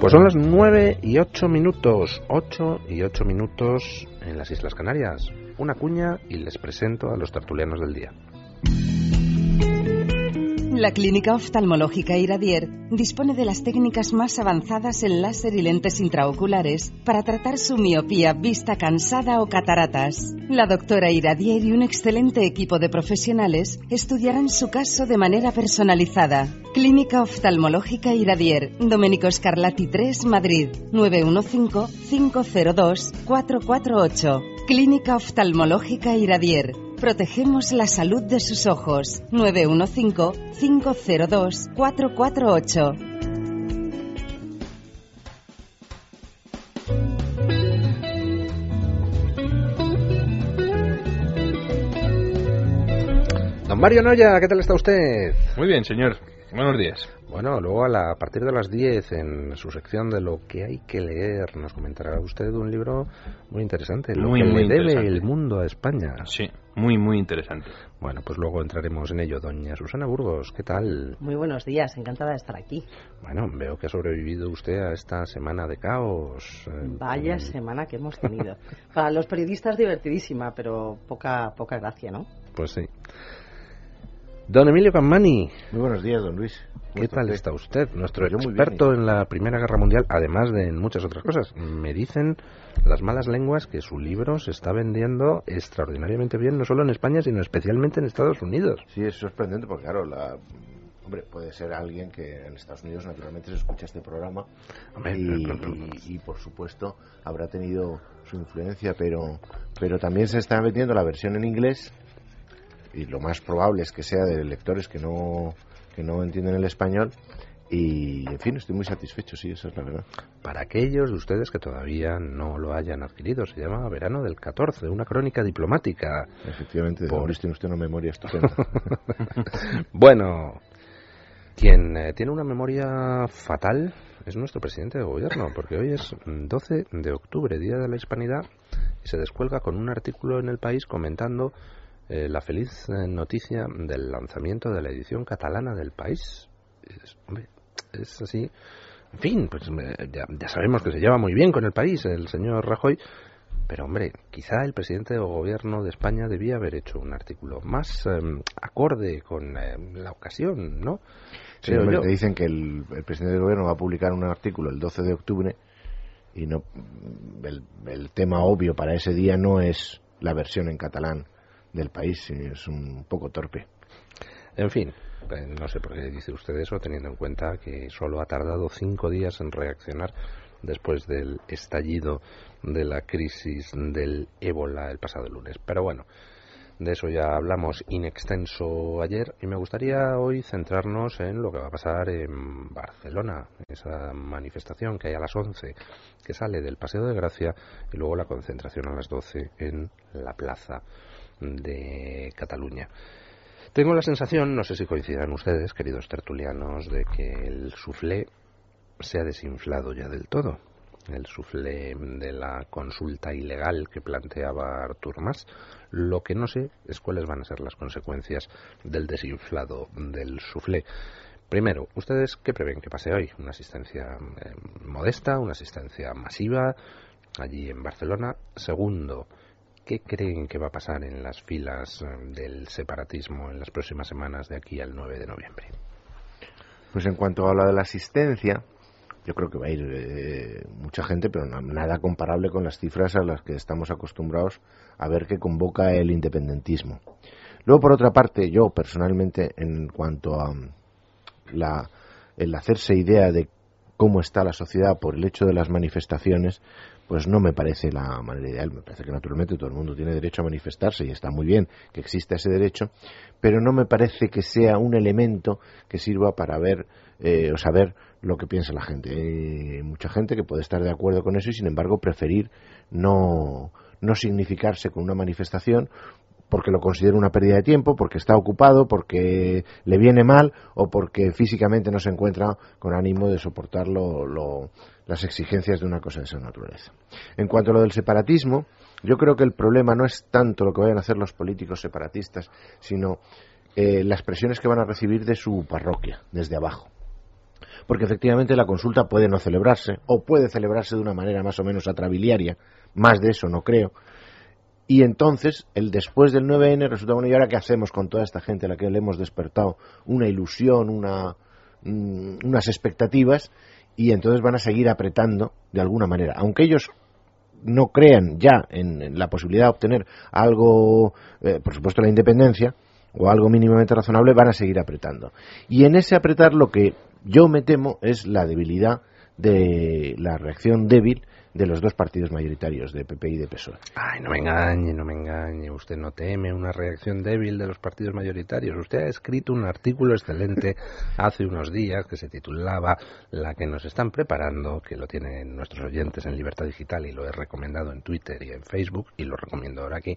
Pues son las 9 y 8 minutos, 8 y 8 minutos en las Islas Canarias. Una cuña y les presento a los tertulianos del día. La Clínica Oftalmológica Iradier dispone de las técnicas más avanzadas en láser y lentes intraoculares para tratar su miopía, vista cansada o cataratas. La doctora Iradier y un excelente equipo de profesionales estudiarán su caso de manera personalizada. Clínica Oftalmológica Iradier, Domenico Scarlatti 3, Madrid, 915-502-448. Clínica Oftalmológica Iradier. Protegemos la salud de sus ojos. 915-502-448. Don Mario Noya, ¿qué tal está usted? Muy bien, señor. Buenos días. Bueno, luego a, la, a partir de las 10 en su sección de lo que hay que leer nos comentará usted un libro muy interesante, Lo Muy, que muy le debe el mundo a España. Sí, muy, muy interesante. Bueno, pues luego entraremos en ello. Doña Susana Burgos, ¿qué tal? Muy buenos días, encantada de estar aquí. Bueno, veo que ha sobrevivido usted a esta semana de caos. eh, Vaya semana que hemos tenido. Para los periodistas divertidísima, pero poca poca gracia, ¿no? Pues sí. Don Emilio Cammani, Muy buenos días, don Luis. ¿Cómo ¿qué tal usted? está usted? Nuestro yo experto bien. en la Primera Guerra Mundial, además de en muchas otras cosas. Me dicen las malas lenguas que su libro se está vendiendo extraordinariamente bien, no solo en España, sino especialmente en Estados Unidos. Sí, es sorprendente porque, claro, la... Hombre, puede ser alguien que en Estados Unidos naturalmente se escucha este programa y- y, por supuesto habrá tenido su influencia, pero, pero también se está vendiendo la versión en inglés y lo más probable es que sea de lectores que no, que no entienden el español y, en fin, estoy muy satisfecho, sí, eso es la verdad. Para aquellos de ustedes que todavía no lo hayan adquirido, se llama Verano del 14, una crónica diplomática. Efectivamente, Por- Luis, tiene usted una memoria estupenda. bueno, quien eh, tiene una memoria fatal es nuestro presidente de gobierno, porque hoy es 12 de octubre, Día de la Hispanidad, y se descuelga con un artículo en el país comentando eh, la feliz eh, noticia del lanzamiento de la edición catalana del país. Es, hombre, es así. En fin, pues ya, ya sabemos que se lleva muy bien con el país el señor Rajoy, pero hombre, quizá el presidente de gobierno de España debía haber hecho un artículo más eh, acorde con eh, la ocasión, ¿no? Sí, yo. te dicen que el, el presidente del gobierno va a publicar un artículo el 12 de octubre y no el, el tema obvio para ese día no es la versión en catalán del país, es un poco torpe. En fin, eh, no sé por qué dice usted eso, teniendo en cuenta que solo ha tardado cinco días en reaccionar después del estallido de la crisis del ébola el pasado lunes. Pero bueno, de eso ya hablamos in extenso ayer y me gustaría hoy centrarnos en lo que va a pasar en Barcelona, esa manifestación que hay a las 11 que sale del Paseo de Gracia y luego la concentración a las 12 en la plaza de Cataluña. Tengo la sensación, no sé si coincidan ustedes, queridos tertulianos, de que el suflé se ha desinflado ya del todo. El suflé de la consulta ilegal que planteaba Artur Mas. Lo que no sé es cuáles van a ser las consecuencias del desinflado del suflé. Primero, ¿ustedes qué prevén que pase hoy? ¿Una asistencia eh, modesta, una asistencia masiva allí en Barcelona? Segundo, ¿qué creen que va a pasar en las filas eh, del separatismo en las próximas semanas de aquí al 9 de noviembre? Pues en cuanto a la de la asistencia, yo creo que va a ir eh, mucha gente, pero na- nada comparable con las cifras a las que estamos acostumbrados a ver que convoca el independentismo. Luego, por otra parte, yo personalmente, en cuanto a mm, la, el hacerse idea de cómo está la sociedad por el hecho de las manifestaciones, pues no me parece la manera ideal. Me parece que naturalmente todo el mundo tiene derecho a manifestarse y está muy bien que exista ese derecho, pero no me parece que sea un elemento que sirva para ver eh, o saber lo que piensa la gente. Hay mucha gente que puede estar de acuerdo con eso y sin embargo preferir no, no significarse con una manifestación porque lo considera una pérdida de tiempo, porque está ocupado, porque le viene mal o porque físicamente no se encuentra con ánimo de soportar lo- lo- las exigencias de una cosa de esa naturaleza. En cuanto a lo del separatismo, yo creo que el problema no es tanto lo que vayan a hacer los políticos separatistas, sino eh, las presiones que van a recibir de su parroquia, desde abajo. Porque efectivamente la consulta puede no celebrarse, o puede celebrarse de una manera más o menos atrabiliaria, más de eso no creo. Y entonces, el después del 9N resulta, bueno, ¿y ahora qué hacemos con toda esta gente a la que le hemos despertado una ilusión, una, mm, unas expectativas? Y entonces van a seguir apretando de alguna manera. Aunque ellos no crean ya en, la posibilidad de obtener algo, eh, por supuesto la independencia, o algo mínimamente razonable, van a seguir apretando. Y en ese apretar lo que yo me temo es la debilidad de la reacción débil de los dos partidos mayoritarios, de PP y de PSOE. Ay, no me engañe, no me engañe. Usted no teme una reacción débil de los partidos mayoritarios. Usted ha escrito un artículo excelente hace unos días que se titulaba La que nos están preparando, que lo tienen nuestros oyentes en Libertad Digital y lo he recomendado en Twitter y en Facebook y lo recomiendo ahora aquí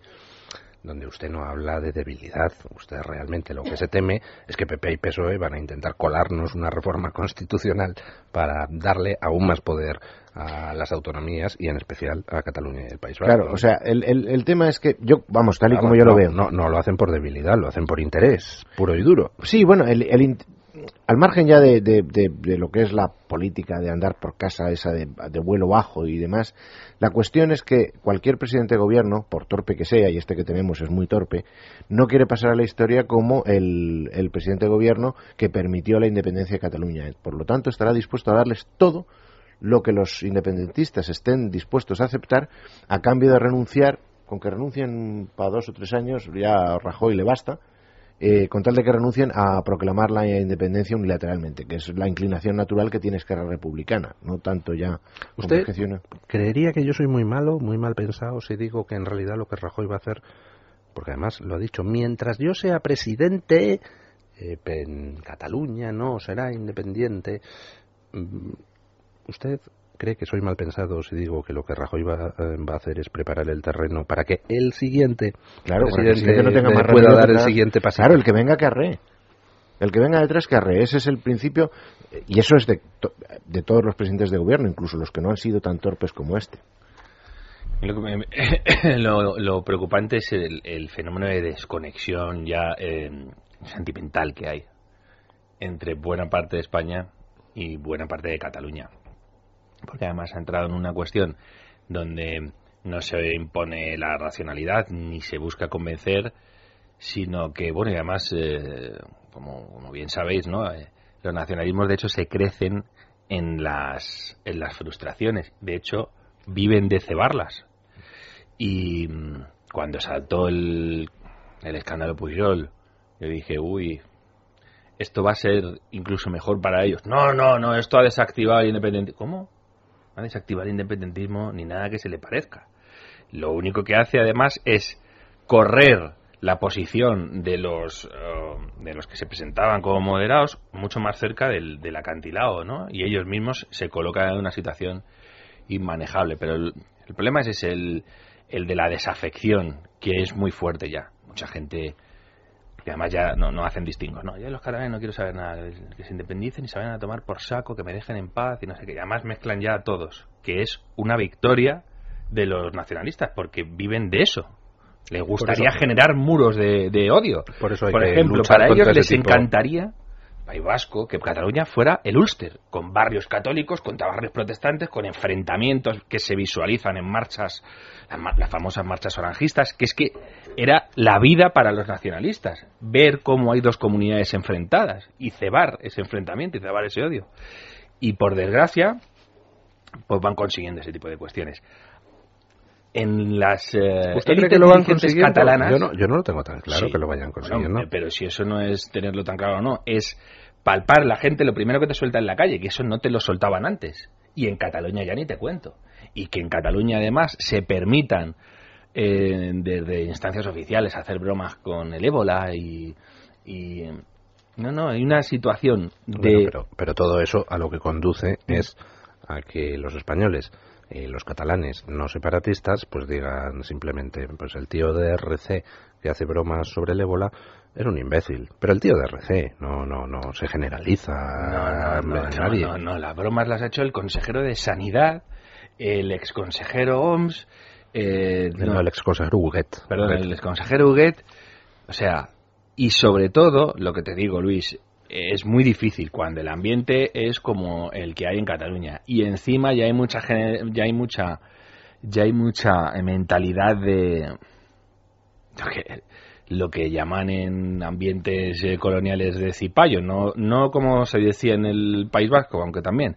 donde usted no habla de debilidad. Usted realmente lo que se teme es que PP y PSOE van a intentar colarnos una reforma constitucional para darle aún más poder a las autonomías y en especial a Cataluña y el País Vasco. Claro, o sea, el, el, tema es que yo, vamos, tal y como yo lo veo. No, no lo hacen por debilidad, lo hacen por interés, puro y duro. Sí, bueno, el, el, al margen ya de, lo que es la política de andar por casa esa de, vuelo bajo y demás, la cuestión es que cualquier presidente de gobierno, por torpe que sea, y este que tenemos es muy torpe, no quiere pasar a la historia como el, el presidente de gobierno que permitió la independencia de Cataluña. Por lo tanto, estará dispuesto a darles todo lo que los independentistas estén dispuestos a aceptar a cambio de renunciar, con que renuncien para dos o tres años, ya Rajoy le basta, eh, con tal de que renuncien a proclamar la independencia unilateralmente, que es la inclinación natural que tiene Esquerra Republicana, no tanto ya. ¿Usted creería que yo soy muy malo, muy mal pensado, si digo que en realidad lo que Rajoy va a hacer, porque además lo ha dicho, mientras yo sea presidente eh, en Cataluña no será independiente, mm, ¿usted cree que soy mal pensado si digo que lo que Rajoy va, eh, a hacer es preparar el terreno para que el siguiente claro, no tenga más pueda dar el siguiente paso? Claro, el que venga que arre. El que venga detrás que arre. Ese es el principio y eso es de, de todos los presidentes de gobierno, incluso los que no han sido tan torpes como este. Lo, preocupante es el, fenómeno de desconexión ya eh, sentimental que hay entre buena parte de España y buena parte de Cataluña porque además ha entrado en una cuestión donde no se impone la racionalidad ni se busca convencer, sino que, bueno, y además, eh, como, bien sabéis, ¿no? Eh, los nacionalismos, de hecho, se crecen en las, en las frustraciones. De hecho, viven de cebarlas. Y mm, cuando saltó el, el escándalo Puyol, yo dije, uy, esto va a ser incluso mejor para ellos. No, no, no, esto ha desactivado el independiente. ¿Cómo? A desactivar el independentismo ni nada que se le parezca. Lo único que hace además es correr la posición de los eh, de los que se presentaban como moderados mucho más cerca del, acantilado, ¿no? Y ellos mismos se colocan en una situación inmanejable. Pero el, problema es ese, el, el de la desafección, que es muy fuerte ya. Mucha gente que además ya no, no hacen distingos, ¿no? Ya los catalanes no quiero saber nada, que se independicen y se vayan a tomar por saco, que me dejen en paz y no sé qué. Y además mezclan ya a todos, que es una victoria de los nacionalistas, porque viven de eso. Les gustaría generar muros de, odio. Por, eso por ejemplo, para ellos les encantaría País Vasco, que Cataluña fuera el Ulster, con barrios católicos contra barrios protestantes, con enfrentamientos que se visualizan en marchas, las famosas marchas orangistas, que es que era la vida para los nacionalistas, ver cómo hay dos comunidades enfrentadas y cebar ese enfrentamiento y cebar ese odio. Y por desgracia, pues van consiguiendo ese tipo de cuestiones en las eh, ¿Usted cree que lo van catalanas. Yo no, yo no lo tengo tan claro que lo vayan consiguiendo. Eh, pero si eso no es tenerlo tan claro o no, es palpar la gente lo primero que te suelta en la calle, que eso no te lo soltaban antes. Y en Cataluña ya ni te cuento. Y que en Cataluña además se permitan eh, desde instancias oficiales hacer bromas con el ébola y, y no, no, hay una situación de... pero, pero todo eso a lo que conduce es a que los españoles eh, los catalanes no separatistas pues digan simplemente pues el tío de RC que hace bromas sobre el ébola es un imbécil pero el tío de RC no no no se generaliza no, no, nadie no, no, las bromas las ha hecho el consejero de sanidad el exconsejero OMS Eh, no, el exconsejero Huguet. Perdón, el exconsejero Huguet. O sea, y sobre todo, lo que te digo, Luis, es muy difícil cuando el ambiente es como el que hay en Cataluña y encima ya hay mucha ya hay mucha ya hay mucha mentalidad de lo que llaman en ambientes eh, coloniales de cipayo, no, no como se decía en el País Vasco, aunque también.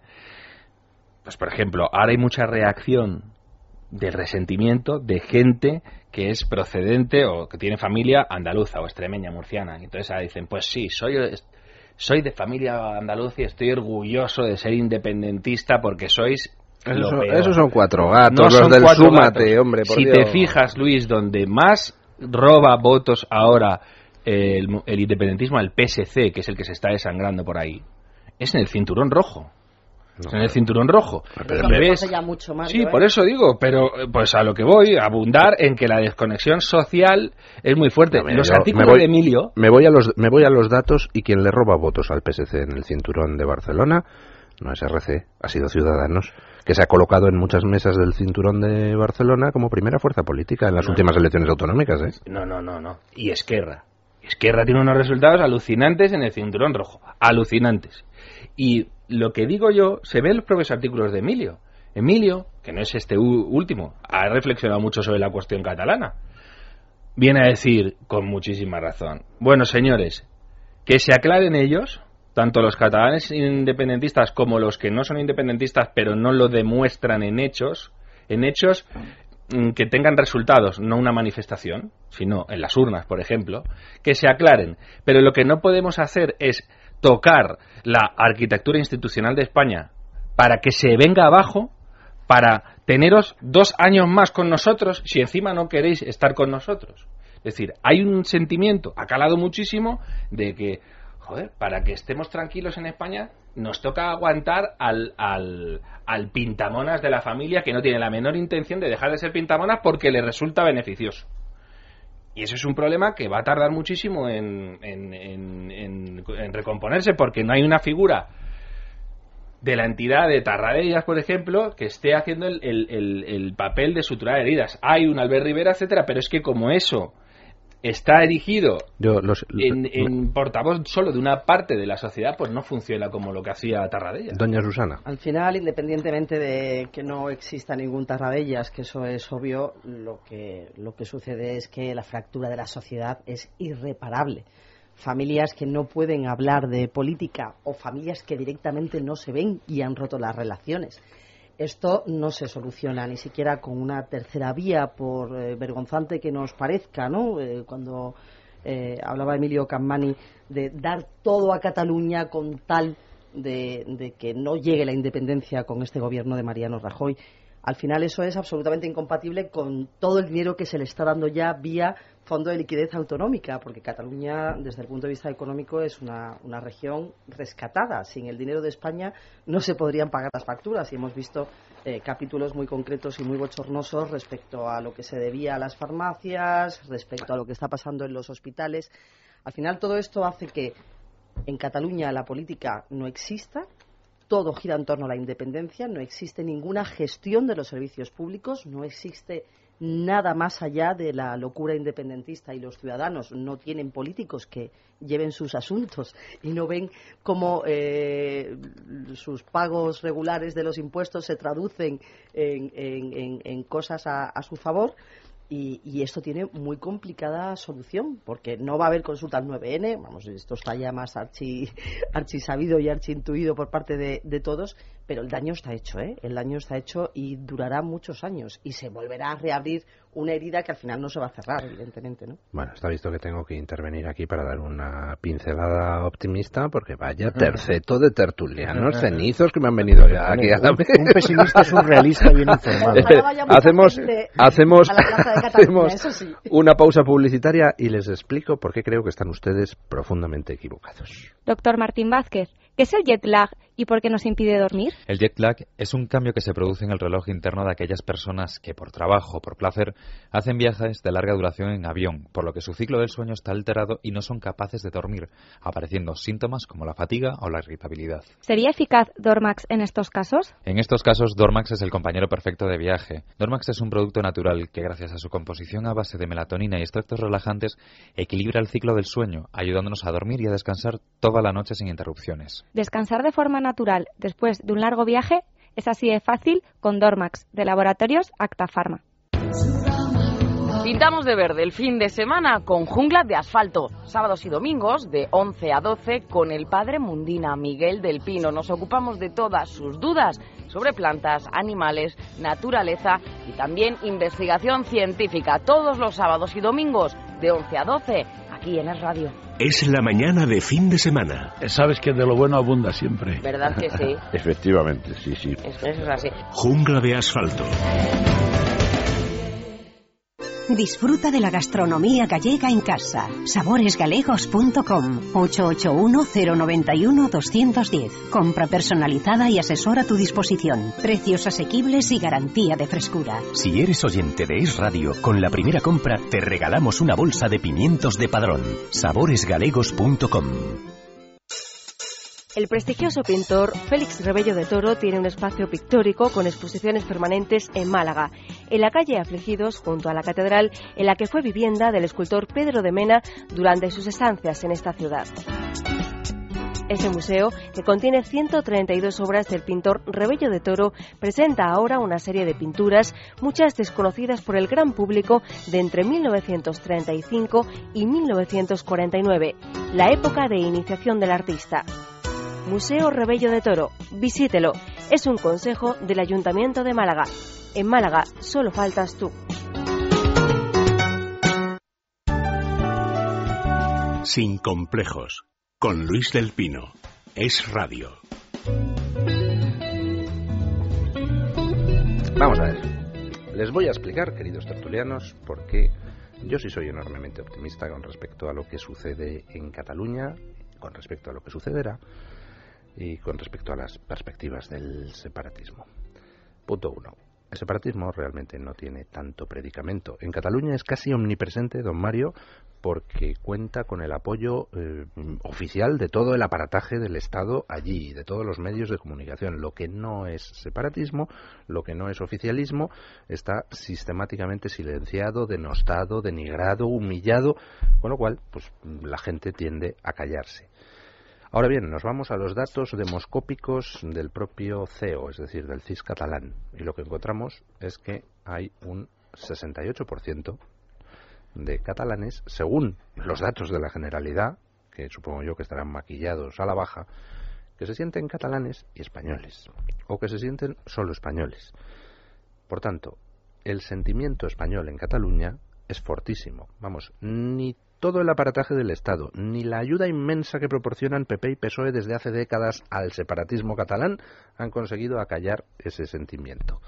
Pues por ejemplo, ahora hay mucha reacción de resentimiento de gente que es procedente o que tiene familia andaluza o extremeña, murciana. Entonces ahora dicen, pues sí, soy, soy de familia andaluza y estoy orgulloso de ser independentista porque sois esos son cuatro gatos, los del Súmate, hombre. si te fijas, Luis, donde más roba votos ahora el, independentismo al PSC, que es el que se está desangrando por ahí, es en el cinturón rojo. En el cinturón rojo. sí, por eso digo, pero pues a lo que voy, abundar en que la desconexión social es muy fuerte. los artículos de Emilio. Me voy, a los, me voy a los datos y quien le roba votos al PSC en el cinturón de Barcelona no es RC, ha sido Ciudadanos que se ha colocado en muchas mesas del cinturón de Barcelona como primera fuerza política en las últimas elecciones autonómicas. ¿eh? No, no, no, no. Y Esquerra. Esquerra tiene unos resultados alucinantes en el cinturón rojo. Alucinantes. Y lo que digo yo se ve en los propios artículos de Emilio. Emilio, que no es este último, ha reflexionado mucho sobre la cuestión catalana. Viene a decir, con muchísima razón, bueno, señores, que se aclaren ellos tanto los catalanes independentistas como los que no son independentistas pero no lo demuestran en hechos, en hechos mm, que tengan resultados, no una manifestación, sino en las urnas, por ejemplo, que se aclaren. Pero lo que no podemos hacer es tocar la arquitectura institucional de España para que se venga abajo, para teneros dos años más con nosotros si encima no queréis estar con nosotros. Es decir, hay un sentimiento, ha calado muchísimo, de que joder, para que estemos tranquilos en España, nos toca aguantar al, al, al, pintamonas de la familia que no tiene la menor intención de dejar de ser pintamonas porque le resulta beneficioso. Y eso es un problema que va a tardar muchísimo en, en, en, en recomponerse porque no hay una figura de la entidad de Tarradellas, por ejemplo, que esté haciendo el, el, el papel de suturar heridas. Hay un Albert Rivera, etcétera, pero es que como eso está erigido en, portavoz solo de una parte de la sociedad, pues no funciona como lo que hacía Tarradellas. Doña Susana. Al final, independientemente de que no exista ningún Tarradellas, que eso es obvio, lo que, lo que sucede es que la fractura de la sociedad es irreparable. Familias que no pueden hablar de política o familias que directamente no se ven y han roto las relaciones esto no se soluciona ni siquiera con una tercera vía, por eh, vergonzante que nos parezca, ¿no? Eh, cuando eh, hablaba Emilio Cammani de dar todo a Cataluña con tal de, de, que no llegue la independencia con este gobierno de Mariano Rajoy. Al final eso es absolutamente incompatible con todo el dinero que se le está dando ya vía fondo de liquidez autonómica, porque Cataluña, desde el punto de vista económico, es una, una, región rescatada. Sin el dinero de España no se podrían pagar las facturas y hemos visto eh, capítulos muy concretos y muy bochornosos respecto a lo que se debía a las farmacias, respecto a lo que está pasando en los hospitales. Al final todo esto hace que en Cataluña la política no exista, todo gira en torno a la independencia, no existe ninguna gestión de los servicios públicos, no existe nada más allá de la locura independentista y los ciudadanos no tienen políticos que lleven sus asuntos y no ven cómo eh, sus pagos regulares de los impuestos se traducen en, cosas a su favor y, esto tiene muy complicada solución, porque no va a haber consulta al 9N, vamos, esto está ya más archi, archi sabido y archi intuido por parte de, de, todos, pero el daño está hecho, ¿eh? El daño está hecho y durará muchos años y se volverá a reabrir una herida que al final no se va a cerrar, evidentemente, ¿no? Bueno, está visto que tengo que intervenir aquí para dar una pincelada optimista, porque vaya terceto de tertulianos cenizos que me han venido ya aquí a la un, un pesimista es un realista bien informado. hacemos hacemos, hacemos una pausa publicitaria y les explico por qué creo que están ustedes profundamente equivocados. Doctor Martín Vázquez, ¿Qué es el jet lag y por qué nos impide dormir? El jet lag es un cambio que se produce en el reloj interno de aquellas personas que por trabajo o por placer hacen viajes de larga duración en avión, por lo que su ciclo del sueño está alterado y no son capaces de dormir, apareciendo síntomas como la fatiga o la irritabilidad. ¿Sería eficaz Dormax en estos casos? En estos casos, Dormax es el compañero perfecto de viaje. Dormax es un producto natural que, gracias a su composición a base de melatonina y extractos relajantes, equilibra el ciclo del sueño, ayudándonos a dormir y a descansar toda la noche sin interrupciones. Descansar de forma natural después de un largo viaje es así de fácil con Dormax de Laboratorios Acta Pharma. Pintamos de verde el fin de semana con jungla de asfalto, sábados y domingos de 11 a 12 con el padre Mundina Miguel del Pino. Nos ocupamos de todas sus dudas sobre plantas, animales, naturaleza y también investigación científica todos los sábados y domingos de 11 a 12 aquí en el radio. Es la mañana de fin de semana. Sabes que de lo bueno abunda siempre. ¿Verdad que sí? Efectivamente, sí, sí. Eso es así. Jungla de asfalto. Disfruta de la gastronomía gallega en casa. Saboresgalegos.com 881-091-210. Compra personalizada y asesora a tu disposición. Precios asequibles y garantía de frescura. Si eres oyente de Es Radio, con la primera compra te regalamos una bolsa de pimientos de padrón. Saboresgalegos.com el prestigioso pintor Félix Rebello de Toro tiene un espacio pictórico con exposiciones permanentes en Málaga, en la calle Afligidos, junto a la catedral, en la que fue vivienda del escultor Pedro de Mena durante sus estancias en esta ciudad. Este museo, que contiene 132 obras del pintor Rebello de Toro, presenta ahora una serie de pinturas, muchas desconocidas por el gran público, de entre 1935 y 1949, la época de iniciación del artista. Museo Rebello de Toro. Visítelo. Es un consejo del Ayuntamiento de Málaga. En Málaga solo faltas tú. Sin complejos. Con Luis del Pino. Es radio. Vamos a ver. Les voy a explicar, queridos tertulianos, por qué yo sí soy enormemente optimista con respecto a lo que sucede en Cataluña, con respecto a lo que sucederá y con respecto a las perspectivas del separatismo. Punto uno. El separatismo realmente no tiene tanto predicamento. En Cataluña es casi omnipresente, don Mario, porque cuenta con el apoyo eh, oficial de todo el aparataje del Estado allí, de todos los medios de comunicación. Lo que no es separatismo, lo que no es oficialismo, está sistemáticamente silenciado, denostado, denigrado, humillado, con lo cual, pues la gente tiende a callarse. Ahora bien, nos vamos a los datos demoscópicos del propio CEO, es decir, del CIS catalán, y lo que encontramos es que hay un 68% de catalanes, según los datos de la Generalidad, que supongo yo que estarán maquillados a la baja, que se sienten catalanes y españoles, o que se sienten solo españoles. Por tanto, el sentimiento español en Cataluña es fortísimo. Vamos, ni todo el aparataje del Estado, ni la ayuda inmensa que proporcionan PP y PSOE desde hace décadas al separatismo catalán han conseguido acallar ese sentimiento.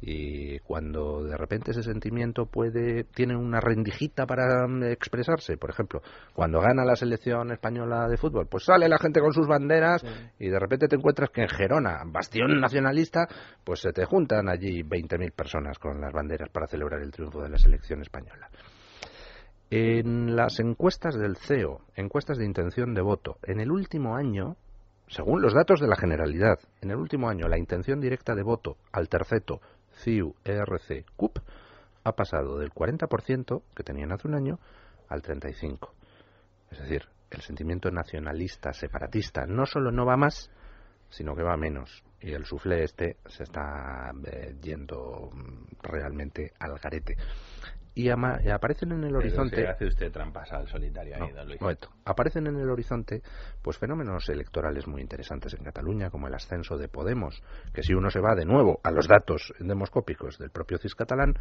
Y cuando de repente ese sentimiento puede tiene una rendijita para mm, expresarse, por ejemplo, cuando gana la selección española de fútbol, pues sale la gente con sus banderas y de repente te encuentras que en Gerona, bastión nacionalista, pues se te juntan allí 20.000 personas con las banderas para celebrar el triunfo de la selección española. En las encuestas del CEO, encuestas de intención de voto, en el último año, según los datos de la Generalidad, en el último año la intención directa de voto al terceto CIU, ERC, CUP ha pasado del 40% que tenían hace un año al 35%. Es decir, el sentimiento nacionalista, separatista, no solo no va más, sino que va menos. Y el suflé este se está eh, yendo mm, realmente al garete y, aparecen en el horizonte. hace usted trampas al solitario ahí, Aparecen en el horizonte pues fenómenos electorales muy interesantes en Cataluña, como el ascenso de Podemos, que si uno se va de nuevo a los datos demoscópicos del propio CIS catalán,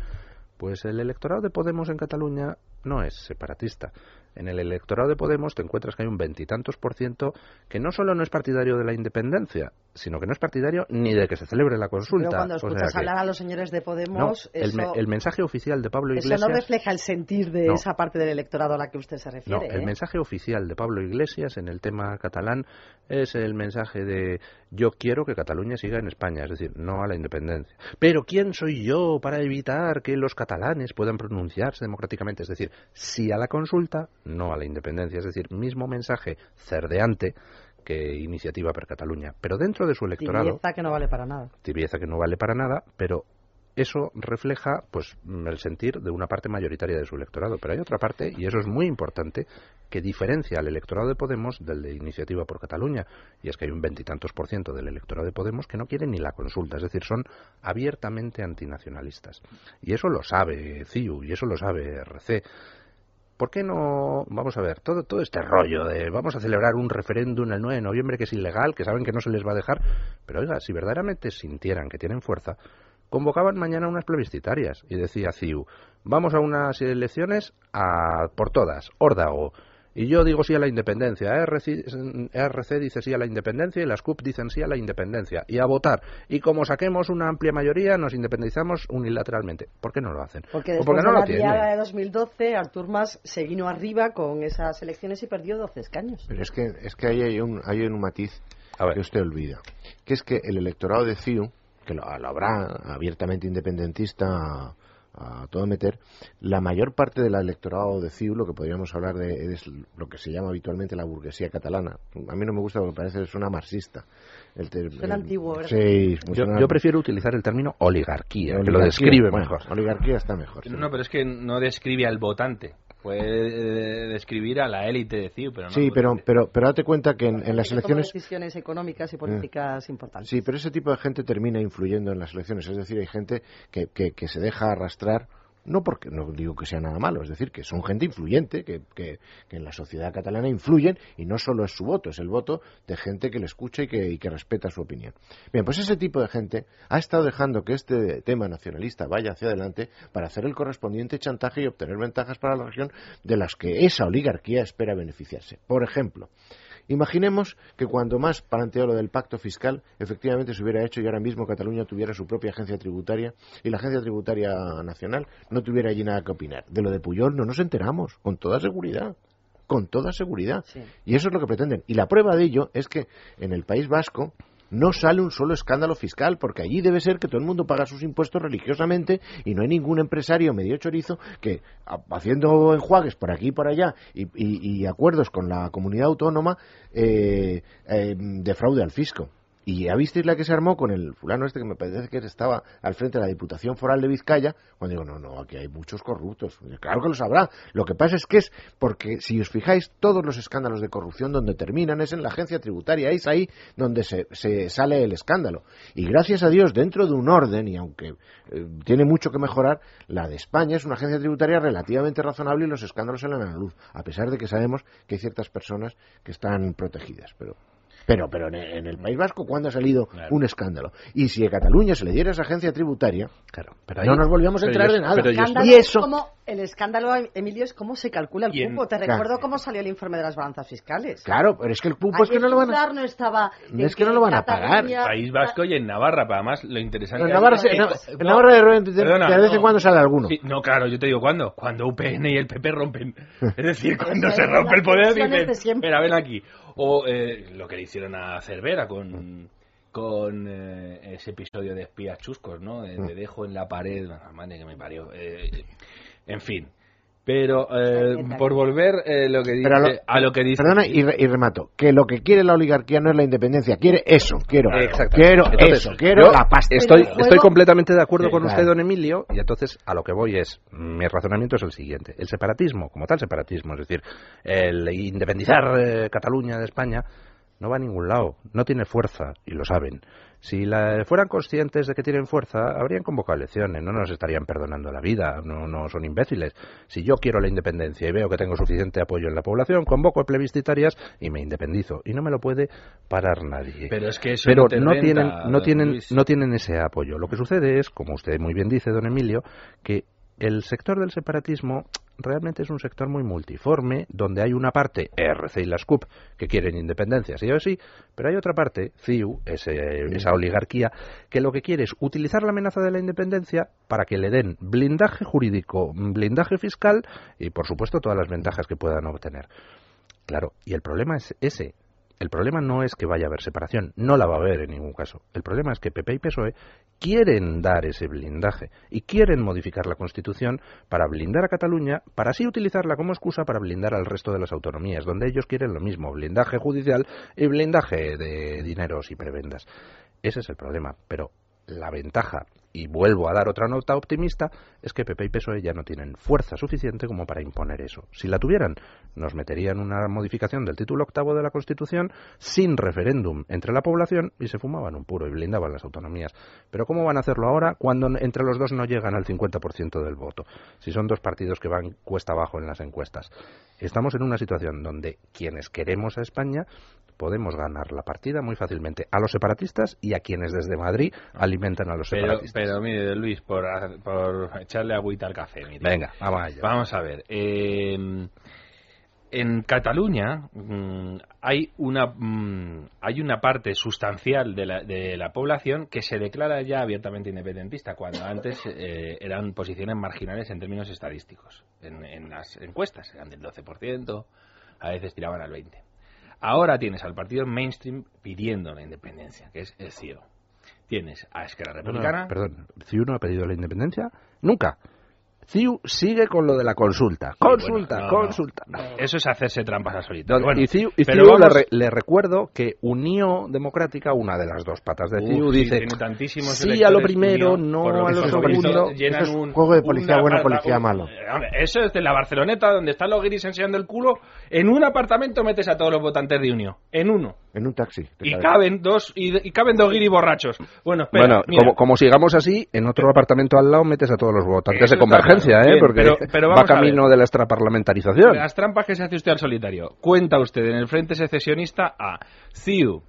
pues el electorado de Podemos en Cataluña no es separatista. En el electorado de Podemos te encuentras que hay un veintitantos por ciento que no solo no es partidario de la independencia, sino que no es partidario ni de que se celebre la consulta. Pero cuando O sea escuchas que- hablar a los señores de no, Podemos, el, me- eso, el mensaje oficial de Pablo eso Iglesias no refleja el sentir de No. esa parte del electorado a la que usted se No, refiere. el ¿eh? mensaje oficial de Pablo Iglesias en el tema catalán es el mensaje de yo quiero que Cataluña siga en España, es decir, no a la independencia. Pero ¿quién soy yo para evitar que los catalanes puedan pronunciarse democráticamente? Es decir, sí a la consulta, no a la independencia. Es decir, mismo mensaje cerdeante que Iniciativa per Cataluña. Pero dentro de su electorado, Tibieza que no vale para nada. tibieza que no vale para nada, pero eso refleja pues el sentir de una parte mayoritaria de su electorado. Pero hay otra parte, y eso es muy importante, que diferencia al electorado de Podemos del de Iniciativa por Cataluña. Y es que hay un veintitantos por ciento del electorado de Podemos que no quiere ni la consulta, es decir, son abiertamente antinacionalistas. Y eso lo sabe CIU, y eso lo sabe RC. ¿Por qué no, vamos a ver, todo, todo este rollo de vamos a celebrar un referéndum el 9 de noviembre que es ilegal, que saben que no se les va a dejar, pero oiga, si verdaderamente sintieran que tienen fuerza, convocaban mañana unas plebiscitarias y decía CIU, vamos a unas elecciones a, por todas, órdago. Y yo digo sí a la independencia, ERC, ERC dice sí a la independencia y las CUP dicen sí a la independencia. Y a votar. Y como saquemos una amplia mayoría, nos independizamos unilateralmente. ¿Por qué no lo hacen? Porque ¿O después porque no de lo la diada de 2012, Artur Mas se vino arriba con esas elecciones y perdió 12 escaños. Pero es que, es que ahí hay un, hay un matiz que usted olvida. Que es que el electorado de CIU, que lo, lo habrá abiertamente independentista a, a todo meter, la mayor parte del electorado de CIU, lo que podríamos hablar de es lo que se llama habitualmente la burguesía catalana. A mí no me gusta porque parece que suena marxista. El Suena el- antiguo, ¿verdad? Sí, Yo, suena- yo prefiero utilizar el término oligarquía, que lo describe bueno, mejor. Oligarquía está mejor. sí. No, pero es que no describe al votante. Puede eh, describir a la élite de CIU, pero no Sí, pero, pero, pero date cuenta que en, en las elecciones decisiones económicas y políticas importantes. Sí, pero ese tipo de gente termina influyendo en las elecciones. Es decir, hay gente que, que, que se deja arrastrar, no porque no digo que sea nada malo, es decir, que son gente influyente, que, que, que en la sociedad catalana influyen y no solo es su voto, es el voto de gente que le escucha y que, y que respeta su opinión. Bien, pues ese tipo de gente ha estado dejando que este tema nacionalista vaya hacia adelante para hacer el correspondiente chantaje y obtener ventajas para la región de las que esa oligarquía espera beneficiarse. Por ejemplo, Imaginemos que cuando más planteó lo del pacto fiscal, efectivamente se hubiera hecho y ahora mismo Cataluña tuviera su propia agencia tributaria y la agencia tributaria nacional no tuviera allí nada que opinar. De lo de Puyol no nos enteramos, con toda seguridad. Con toda seguridad. Y eso es lo que pretenden. Y la prueba de ello es que en el País Vasco no sale un solo escándalo fiscal, porque allí debe ser que todo el mundo paga sus impuestos religiosamente y no hay ningún empresario medio chorizo que, haciendo enjuagues por aquí y por allá y acuerdos con la comunidad autónoma, eh, eh, defraude al fisco. Y ya visteis la que se armó con el fulano este que me parece que estaba al frente de la Diputación Foral de Vizcaya, cuando digo, no, no, aquí hay muchos corruptos. Claro que lo sabrá. Lo que pasa es que es porque, si os fijáis, todos los escándalos de corrupción donde terminan es en la agencia tributaria, es ahí donde se, se sale el escándalo. Y gracias a Dios, dentro de un orden, y aunque eh, tiene mucho que mejorar, la de España es una agencia tributaria relativamente razonable y los escándalos salen a la luz, a pesar de que sabemos que hay ciertas personas que están protegidas. Pero pero, pero en el, en el País Vasco, ¿cuándo ha salido un escándalo? Y si a Cataluña se le diera esa agencia tributaria, pero no ahí- nos volvíamos a pero enterar yo- de nada. pero Y eso, es como- el escándalo, Emilio, es cómo se calcula el en- cupo. Te Claro. recuerdo cómo salió el informe de las balanzas fiscales. claro, pero es que el cupo es que no lo van a... No estaba... No en es que no lo van a Cataluña- pagar. País Vasco y en Navarra, pero además lo interesante... En Navarra, se- en en Navarra de Perdona, de vez en no. cuando sale alguno. Sí, no, claro, yo te digo cuándo. Cuando UPN y el PP rompen. Es decir, cuando se rompe el poder, dicen, de siempre. mira, ven aquí. O eh, lo que le hicieron a Cervera con con eh, ese episodio de espías chuscos, ¿no? De, de dejo en la pared, madre que me parió. Eh, en fin. Pero eh, por volver eh, lo que dice, a lo- a lo que dice... Perdona y, re- y remato. Que lo que quiere la oligarquía no es la independencia, quiere eso, quiero. Quiero Entonces, eso, quiero la pasta. Estoy, estoy completamente de acuerdo Sí, con claro. usted, don Emilio, y entonces a lo que voy es, mi razonamiento es el siguiente. El separatismo, como tal separatismo, es decir, el independizar eh, Cataluña de España, no va a ningún lado, no tiene fuerza, y lo saben. Si la- fueran conscientes de que tienen fuerza, habrían convocado elecciones, no nos estarían perdonando la vida, no, no son imbéciles. Si yo quiero la independencia y veo que tengo suficiente apoyo en la población, convoco plebiscitarias y me independizo. Y no me lo puede parar nadie. Pero es que eso Pero no te renta, tienen, no, tienen, Luis. no tienen ese apoyo. Lo que sucede es, como usted muy bien dice, don Emilio, que el sector del separatismo realmente es un sector muy multiforme, donde hay una parte, RC y las CUP, que quieren independencia, sí o sí, pero hay otra parte, CIU, esa oligarquía, que lo que quiere es utilizar la amenaza de la independencia para que le den blindaje jurídico, blindaje fiscal y, por supuesto, todas las ventajas que puedan obtener. Claro, y el problema es ese, el problema no es que vaya a haber separación, no la va a haber en ningún caso. El problema es que PP y PSOE quieren dar ese blindaje y quieren modificar la Constitución para blindar a Cataluña, para así utilizarla como excusa para blindar al resto de las autonomías, donde ellos quieren lo mismo, blindaje judicial y blindaje de dineros y prebendas. Ese es el problema, pero la ventaja y vuelvo a dar otra nota optimista, es que PP y PSOE ya no tienen fuerza suficiente como para imponer eso. Si la tuvieran, nos meterían una modificación del título octavo de la Constitución sin referéndum entre la población y se fumaban un puro y blindaban las autonomías. Pero ¿cómo van a hacerlo ahora cuando entre los dos no llegan al 50% del voto? Si son dos partidos que van cuesta abajo en las encuestas. Estamos en una situación donde quienes queremos a España podemos ganar la partida muy fácilmente a los separatistas y a quienes desde Madrid alimentan a los separatistas. Pero mire, Luis, por, por echarle agüita al café. Venga, vamos allá. Vamos a ver. Eh, en Cataluña mm, hay una mm, hay una parte sustancial de la, de la, población que se declara ya abiertamente independentista cuando antes eh, eran posiciones marginales en términos estadísticos en, en, las encuestas eran del 12% a veces tiraban al 20 ahora tienes al partido mainstream pidiendo la independencia que es el CIO tienes a Esquerra Republicana. perdón, ¿CIU no ha pedido la independencia? Nunca. CIU sigue con lo de la consulta. consulta, consulta. Eso es hacerse trampas a solito. y CIU, le, recuerdo que Unión Democrática, una de las dos patas de CIU, dice sí a lo primero, no a lo segundo. es un juego de policía bueno, policía malo. Eso es de la Barceloneta, donde están los guiris enseñando el culo. En un apartamento metes a todos los votantes de Unión. En uno. En un taxi. Y caben dos y, caben dos guiris borrachos. Bueno, espera, bueno como, sigamos así, en otro apartamento al lado metes a todos los votantes de Convergencia. ¿Eh? Porque va camino de la extraparlamentarización. Las trampas que se hace usted al solitario. Cuenta usted en el Frente Secesionista a CIU,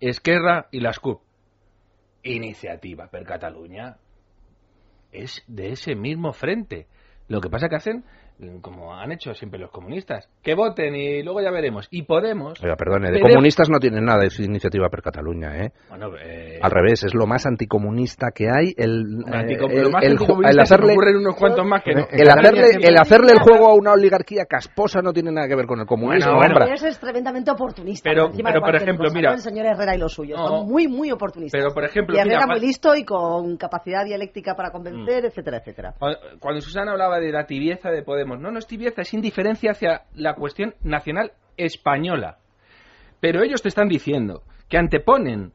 Esquerra y las CUP. Iniciativa per Cataluña es de ese mismo frente. Lo que pasa que hacen como han hecho siempre los comunistas, que voten y luego ya veremos. Y Podemos... Oiga, perdone, de comunistas no tienen nada de su iniciativa per Cataluña, ¿eh? eh Al revés, es lo más anticomunista que hay. El, eh, el, hacerle, unos cuantos más que El hacerle, el hacerle el juego a una oligarquía casposa no tiene nada que ver con el comunismo. Bueno, bueno. es tremendamente oportunista. Pero, pero por ejemplo, mira... El señor Herrera y los suyos son muy, muy oportunistas. Pero, por ejemplo... Y Herrera muy listo y con capacidad dialéctica para convencer, mm. etcétera, etcétera. Cuando Susana hablaba de la tibieza de Podemos, no, no es tibieza, es indiferencia hacia la cuestión nacional española. Pero ellos te están diciendo que anteponen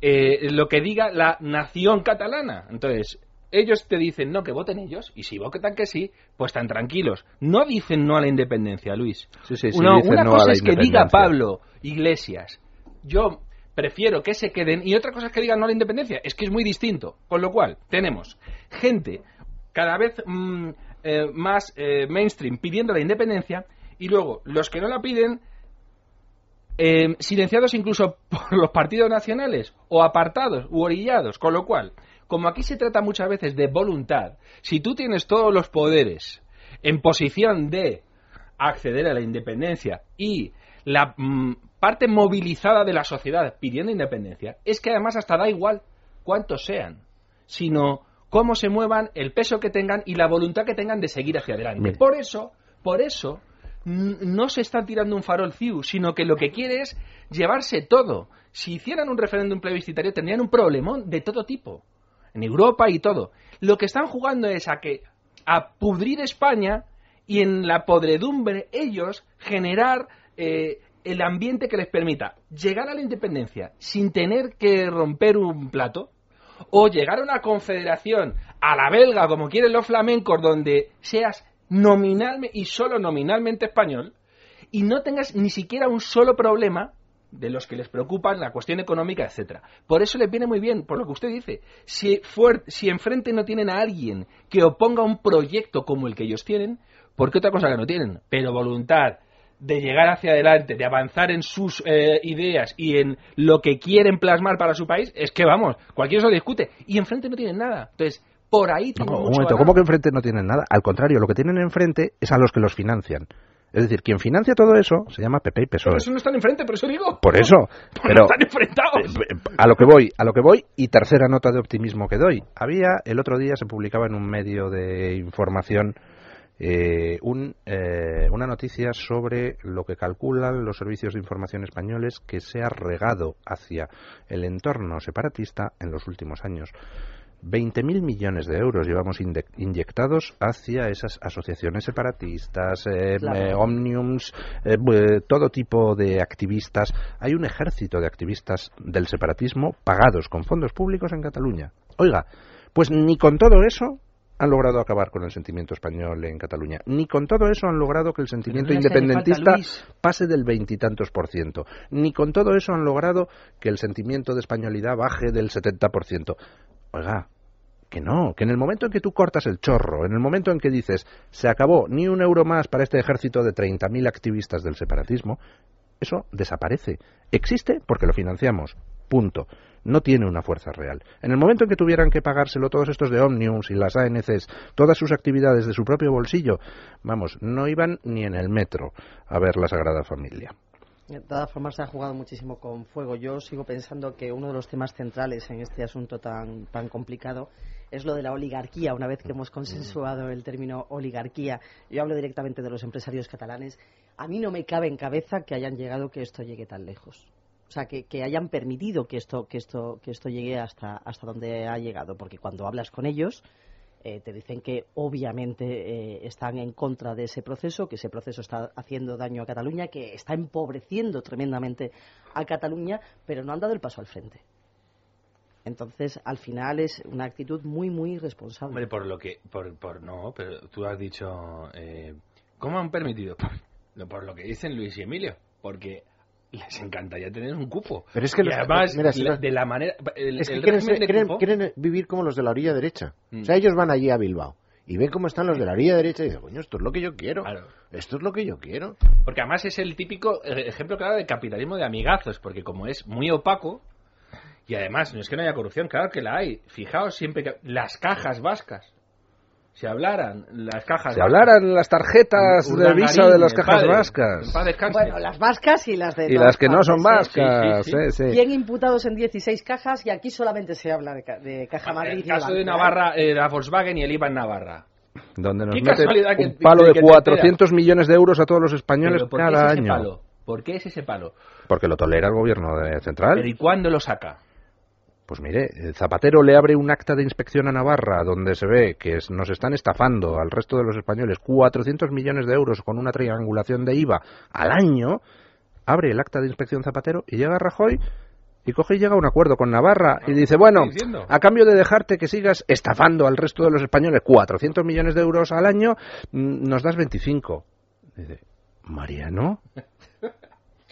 eh, lo que diga la nación catalana. Entonces, ellos te dicen no, que voten ellos, y si votan que sí, pues están tranquilos. No dicen no a la independencia, Luis. una, cosa es que diga Pablo Iglesias, yo prefiero que se queden, y otra cosa es que digan no a la independencia, es que es muy distinto. Con lo cual, tenemos gente cada vez mm, eh, más eh, mainstream pidiendo la independencia y luego los que no la piden eh, silenciados incluso por los partidos nacionales o apartados u orillados, con lo cual, como aquí se trata muchas veces de voluntad, si tú tienes todos los poderes en posición de acceder a la independencia y la mm, parte movilizada de la sociedad pidiendo independencia, es que además hasta da igual cuántos sean, sino cómo se muevan, el peso que tengan y la voluntad que tengan de seguir hacia adelante. Por eso, por eso, no se está tirando un farol CIU, sino que lo que quiere es llevarse todo. Si hicieran un referéndum plebiscitario tendrían un problemón de todo tipo, en Europa y todo. Lo que están jugando es a que a pudrir España y en la podredumbre ellos generar eh, el ambiente que les permita llegar a la independencia sin tener que romper un plato, o llegar a una confederación a la belga, como quieren los flamencos, donde seas nominalmente y solo nominalmente español, y no tengas ni siquiera un solo problema de los que les preocupan la cuestión económica, etcétera. Por eso les viene muy bien, por lo que usted dice, si, si enfrente no tienen a alguien que oponga un proyecto como el que ellos tienen, ¿por qué otra cosa que no tienen? Pero voluntad, de llegar hacia adelante, de avanzar en sus eh, ideas y en lo que quieren plasmar para su país, es que vamos, cualquiera se lo discute. Y enfrente no tienen nada. Entonces, por ahí No, un momento. ¿cómo que enfrente no tienen nada? Al contrario, lo que tienen enfrente es a los que los financian. Es decir, quien financia todo eso se llama PP y PSOE. Por eso no están enfrente, por eso digo. Por eso, pero no están enfrentados. a lo que voy, a lo que voy y tercera nota de optimismo que doy. Había el otro día se publicaba en un medio de información eh, un, eh, una noticia sobre lo que calculan los servicios de información españoles que se ha regado hacia el entorno separatista en los últimos años. 20.000 millones de euros llevamos inyectados hacia esas asociaciones separatistas, eh, Claro. eh, omniums, eh, todo tipo de activistas. Hay un ejército de activistas del separatismo pagados con fondos públicos en Cataluña. Oiga, pues ni con todo eso han logrado acabar con el sentimiento español en Cataluña. Ni con todo eso han logrado que el sentimiento no falta, independentista pase del veintitantos por ciento. Ni con todo eso han logrado que el sentimiento de españolidad baje del 70%. Oiga, que no, que en el momento en que tú cortas el chorro, en el momento en que dices se acabó ni un euro más para este ejército de 30.000 activistas del separatismo, eso desaparece. Existe porque lo financiamos. Punto. No tiene una fuerza real. En el momento en que tuvieran que pagárselo todos estos de Omniums y las ANCs, todas sus actividades de su propio bolsillo, vamos, no iban ni en el metro a ver la Sagrada Familia. De todas formas, se ha jugado muchísimo con fuego. Yo sigo pensando que uno de los temas centrales en este asunto tan, tan complicado es lo de la oligarquía. Una vez que hemos consensuado el término oligarquía, yo hablo directamente de los empresarios catalanes. A mí no me cabe en cabeza que hayan llegado que esto llegue tan lejos. O sea, que, que hayan permitido que esto, que esto, que esto llegue hasta, hasta donde ha llegado. Porque cuando hablas con ellos, eh, te dicen que obviamente eh, están en contra de ese proceso, que ese proceso está haciendo daño a Cataluña, que está empobreciendo tremendamente a Cataluña, pero no han dado el paso al frente. Entonces, al final es una actitud muy, muy irresponsable. Hombre, por lo que. Por, por no, pero tú has dicho. Eh, ¿Cómo han permitido? Por, lo que dicen Luis y Emilio. Porque les encantaría tener un cupo. Pero es que y los- además, mira, si la- los- de la manera. El, es que el quieren, régimen ser- de quieren- cupo- quieren vivir como los de la orilla derecha. Mm. O sea, ellos van allí a Bilbao y ven cómo están los de la orilla derecha y dicen, coño, esto es lo que yo quiero. Esto es lo que yo quiero. Porque además es el típico eh, ejemplo claro de capitalismo de amigazos, porque como es muy opaco, y además no es que no haya corrupción, claro que la hay. Fijaos siempre que las cajas vascas, si hablaran las cajas Si hablaran las tarjetas de visa de las cajas padre, vascas. Bueno, las vascas y las de Y las que no son vascas, sí, sí. 100 imputados en 18 cajas y aquí solamente se habla de, ca- de Caja Madrid. el y caso de ¿eh? Navarra, eh, la Volkswagen y el IVA en Navarra. Donde nos que- un palo de que te 400 millones de euros a todos los españoles Pero ¿por qué cada es año. palo? ¿Por qué es ese palo? Porque lo tolera el gobierno de central. ¿Pero y cuándo lo saca? Pues mire, el Zapatero le abre un acta de inspección a Navarra donde se ve que nos están estafando al resto de los españoles 400 millones de euros con una triangulación de IVA al año. Abre el acta de inspección Zapatero y llega Rajoy y coge y llega a un acuerdo con Navarra y dice, bueno, a cambio de dejarte que sigas estafando al resto de los españoles 400 millones de euros al año, mm, nos das 25. Dice, Mariano,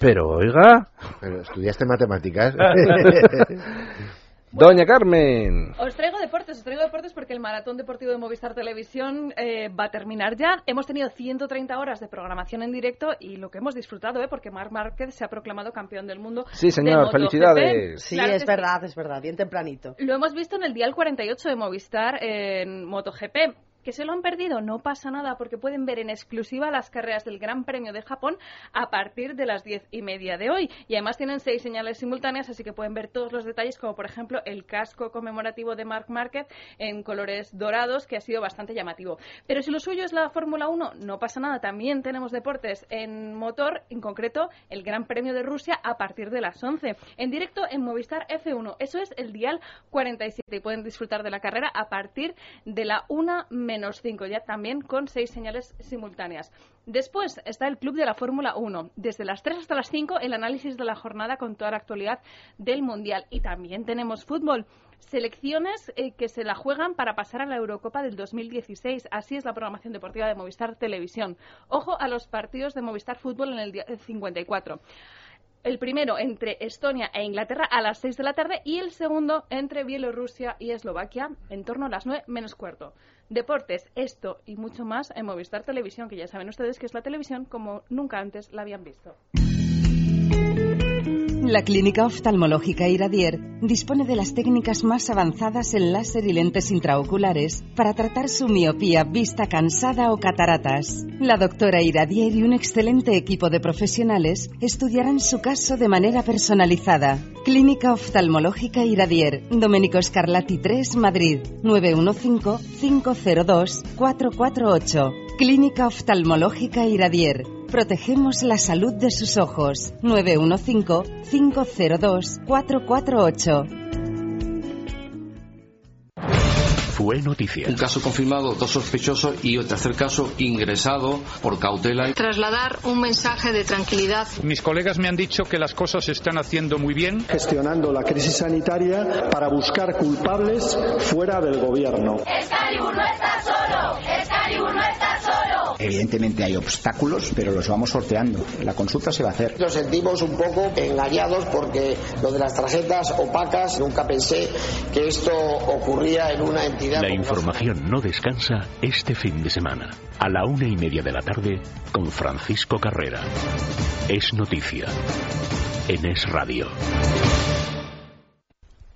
pero oiga, Pero estudiaste matemáticas. Doña Carmen. Os traigo deportes, os traigo deportes porque el maratón deportivo de Movistar Televisión eh, va a terminar ya. Hemos tenido 130 horas de programación en directo y lo que hemos disfrutado, ¿eh? porque Marc Márquez se ha proclamado campeón del mundo. Sí, señor, felicidades. Sí, Claro es que verdad, es verdad, bien tempranito. Lo hemos visto en el Dial 48 de Movistar en MotoGP. ¿Que se lo han perdido? No pasa nada porque pueden ver en exclusiva las carreras del Gran Premio de Japón a partir de las diez y media de hoy. Y además tienen seis señales simultáneas, así que pueden ver todos los detalles, como por ejemplo el casco conmemorativo de Marc Márquez en colores dorados, que ha sido bastante llamativo. Pero si lo suyo es la Fórmula 1, no pasa nada. También tenemos deportes en motor, en concreto el Gran Premio de Rusia a partir de las 11. En directo en Movistar F1. Eso es el Dial 47 y pueden disfrutar de la carrera a partir de la 1 menos 5, ya también con seis señales simultáneas. Después está el Club de la Fórmula 1. Desde las 3 hasta las 5 el análisis de la jornada con toda la actualidad del Mundial. Y también tenemos fútbol. Selecciones eh, que se la juegan para pasar a la Eurocopa del 2016. Así es la programación deportiva de Movistar Televisión. Ojo a los partidos de Movistar Fútbol en el día 54 el primero entre Estonia e Inglaterra a las 6 de la tarde y el segundo entre Bielorrusia y Eslovaquia en torno a las 9 menos cuarto. Deportes, esto y mucho más en Movistar Televisión, que ya saben ustedes que es la televisión como nunca antes la habían visto. La Clínica Oftalmológica Iradier dispone de las técnicas más avanzadas en láser y lentes intraoculares para tratar su miopía, vista cansada o cataratas. La doctora Iradier y un excelente equipo de profesionales estudiarán su caso de manera personalizada. Clínica Oftalmológica Iradier, Domenico Scarlatti 3, Madrid, 915-502-448. Clínica Oftalmológica Iradier. Protegemos la salud de sus ojos. 915-502-448. Fue noticia. Un caso confirmado, dos sospechosos y el tercer caso ingresado por cautela. Trasladar un mensaje de tranquilidad. Mis colegas me han dicho que las cosas se están haciendo muy bien. Gestionando la crisis sanitaria para buscar culpables fuera del gobierno. Excalibur no está solo. Excalibur no está solo. Evidentemente hay obstáculos, pero los vamos sorteando. La consulta se va a hacer. Nos sentimos un poco engañados porque lo de las tarjetas opacas, nunca pensé que esto ocurría en una entidad. La información no descansa este fin de semana. A la una y media de la tarde con Francisco Carrera. Es noticia. En Es Radio.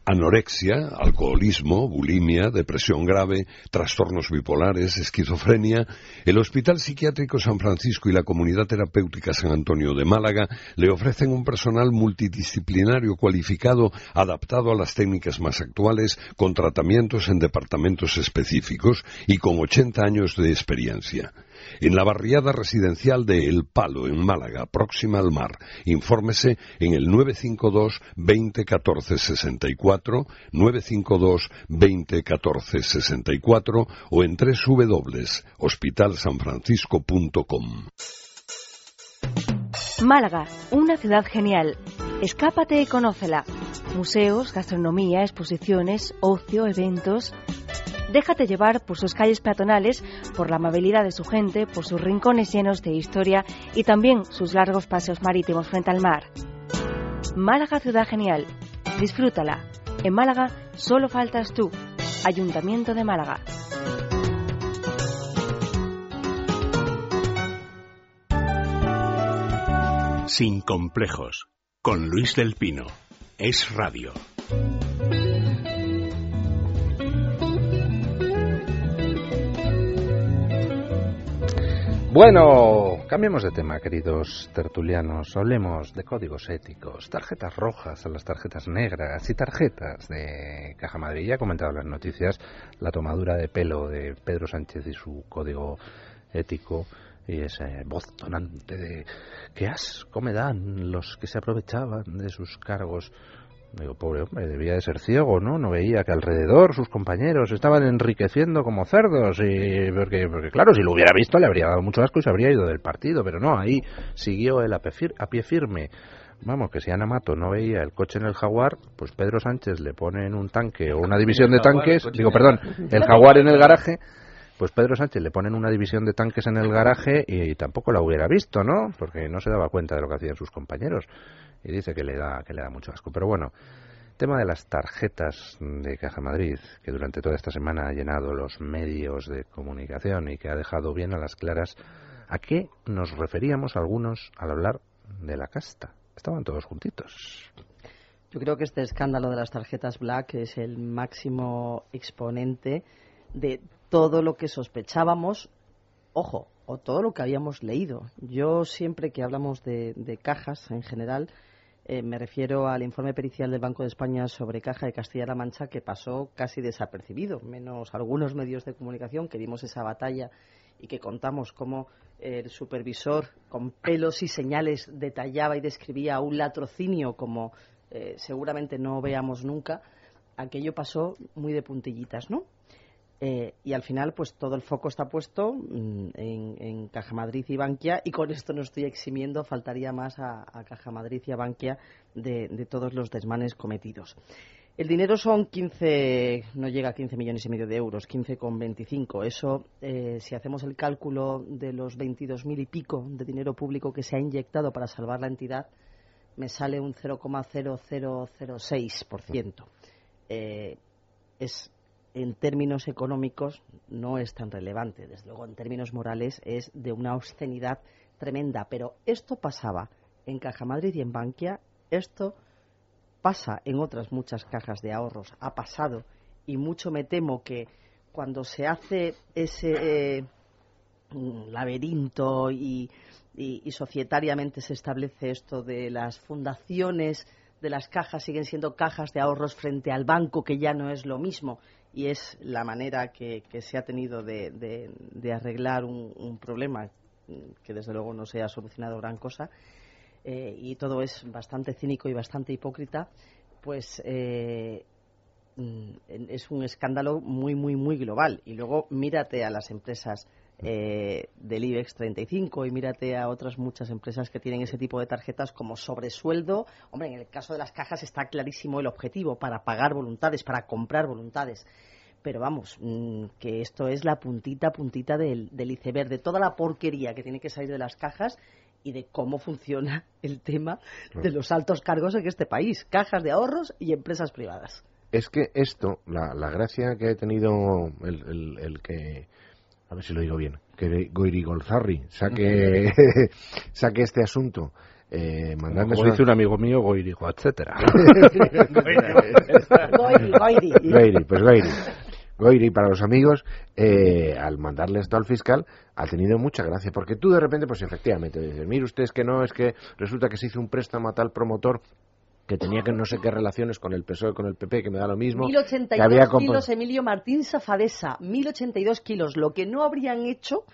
Anorexia, alcoholismo, bulimia, depresión grave, trastornos bipolares, esquizofrenia, el Hospital Psiquiátrico San Francisco y la Comunidad Terapéutica San Antonio de Málaga le ofrecen un personal multidisciplinario cualificado adaptado a las técnicas más actuales, con tratamientos en departamentos específicos y con 80 años de experiencia en la barriada residencial de El Palo, en Málaga, próxima al mar. Infórmese en el 952 20 14 64, 952 20 14 64 o en www.hospitalsanfrancisco.com. Málaga, una ciudad genial. Escápate y conócela. Museos, gastronomía, exposiciones, ocio, eventos. Déjate llevar por sus calles peatonales, por la amabilidad de su gente, por sus rincones llenos de historia y también sus largos paseos marítimos frente al mar. Málaga, ciudad genial. Disfrútala. En Málaga solo faltas tú. Ayuntamiento de Málaga. Sin complejos. Con Luis del Pino. Es Radio. Bueno, cambiemos de tema, queridos tertulianos. Hablemos de códigos éticos, tarjetas rojas a las tarjetas negras y tarjetas de Caja Madrid. Ya he comentado en las noticias la tomadura de pelo de Pedro Sánchez y su código ético y ese voz tonante de qué asco me dan los que se aprovechaban de sus cargos Digo, pobre hombre, debía de ser ciego, ¿no? No veía que alrededor sus compañeros estaban enriqueciendo como cerdos. y Porque, porque claro, si lo hubiera visto le habría dado mucho asco y se habría ido del partido. Pero no, ahí siguió él a pie firme. Vamos, que si Ana Mato no veía el coche en el Jaguar, pues Pedro Sánchez le pone en un tanque o una división de tanques, digo, perdón, el Jaguar en el garaje, pues Pedro Sánchez le ponen una división de tanques en el garaje y tampoco la hubiera visto, ¿no? Porque no se daba cuenta de lo que hacían sus compañeros y dice que le da que le da mucho asco. Pero bueno, tema de las tarjetas de Caja Madrid, que durante toda esta semana ha llenado los medios de comunicación y que ha dejado bien a las claras a qué nos referíamos algunos al hablar de la casta. Estaban todos juntitos. Yo creo que este escándalo de las tarjetas Black es el máximo exponente de todo lo que sospechábamos, ojo, o todo lo que habíamos leído. Yo siempre que hablamos de, de cajas en general, eh, me refiero al informe pericial del Banco de España sobre Caja de Castilla-La Mancha que pasó casi desapercibido, menos algunos medios de comunicación que dimos esa batalla y que contamos cómo el supervisor con pelos y señales detallaba y describía un latrocinio como eh, seguramente no veamos nunca. Aquello pasó muy de puntillitas, ¿no? Eh, y al final, pues todo el foco está puesto mm, en, Caja Madrid y Bankia, y con esto no estoy eximiendo, faltaría más a, Caja Madrid y a Bankia de, todos los desmanes cometidos. El dinero son 15, no llega a 15 millones y medio de euros, 15,25. Eso, eh, si hacemos el cálculo de los 22.000 y pico de dinero público que se ha inyectado para salvar la entidad, me sale un 0,0006%. Eh, es en términos económicos no es tan relevante. Desde luego, en términos morales es de una obscenidad tremenda. Pero esto pasaba en Caja Madrid y en Bankia esto pasa en otras muchas cajas de ahorros, ha pasado, y mucho me temo que cuando se hace ese eh, laberinto y, y, societariamente se establece esto de las fundaciones de las cajas siguen siendo cajas de ahorros frente al banco, que ya no es lo mismo, y es la manera que, se ha tenido de, arreglar un, problema que desde luego no se ha solucionado gran cosa, eh, y todo es bastante cínico y bastante hipócrita, pues eh, mm, es un escándalo muy, muy, muy global. Y luego mírate a las empresas eh, del IBEX 35 y mírate a otras muchas empresas que tienen ese tipo de tarjetas como sobresueldo. Hombre, en el caso de las cajas está clarísimo el objetivo para pagar voluntades, para comprar voluntades. Pero vamos, mm, que esto es la puntita, puntita del, del iceberg, de toda la porquería que tiene que salir de las cajas y de cómo funciona el tema de los altos cargos en este país, cajas de ahorros y empresas privadas. Es que esto, la, la gracia que ha tenido el, el que a ver si lo digo bien, que Goiri Golzarri saque, saque este asunto. Eh, Como dice un amigo mío, Goiri, etcétera. Goiri, Goiri. Goiri, pues Goiri. Goiri para los amigos, eh, al mandarle esto al fiscal, ha tenido mucha gracia, porque tú de repente, pues efectivamente, dices, mire usted, es que no, es que resulta que se hizo un préstamo a tal promotor que tenía que no sé qué relaciones con el PSOE, con el PP, que me da lo mismo. 1082 que había kilos Emilio Martín Safadesa, 1082 kilos, lo que no habrían hecho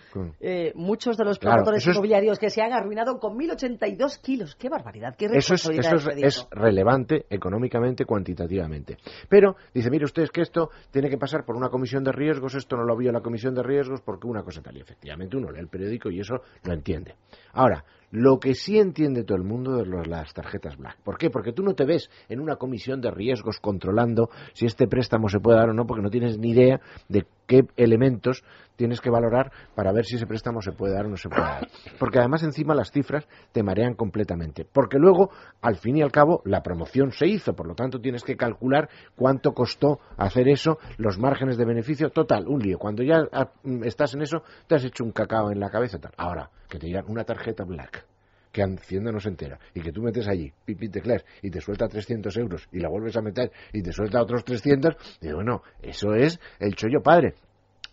eh, muchos de los promotores inmobiliarios que se han arruinado con 1082 kilos. ¡Qué barbaridad! ¡Qué responsabilidad! Eso, es, eso es, relevante económicamente, cuantitativamente. Pero dice, mire usted, es que esto tiene que pasar por una comisión de riesgos, esto no lo vio la comisión de riesgos porque una cosa tal. Y efectivamente uno lee el periódico y eso lo entiende. Ahora, lo que sí entiende todo el mundo de las tarjetas Black. ¿Por qué? Porque tú no te ves en una comisión de riesgos controlando si este préstamo se puede dar o no, porque no tienes ni idea de qué elementos tienes que valorar para ver si ese préstamo se puede dar o no se puede dar. Porque además encima las cifras te marean completamente. Porque luego, al fin y al cabo, la promoción se hizo, por lo tanto tienes que calcular cuánto costó hacer eso, los márgenes de beneficio, total, un lío. Cuando ya ah, estás en eso, te has hecho un cacao en la cabeza. Ahora, que te digan una tarjeta black que Hacienda no se entera y que tú metes allí, pipi teclas, y te suelta 300 euros y la vuelves a meter y te suelta otros 300, digo, bueno, eso es el chollo padre.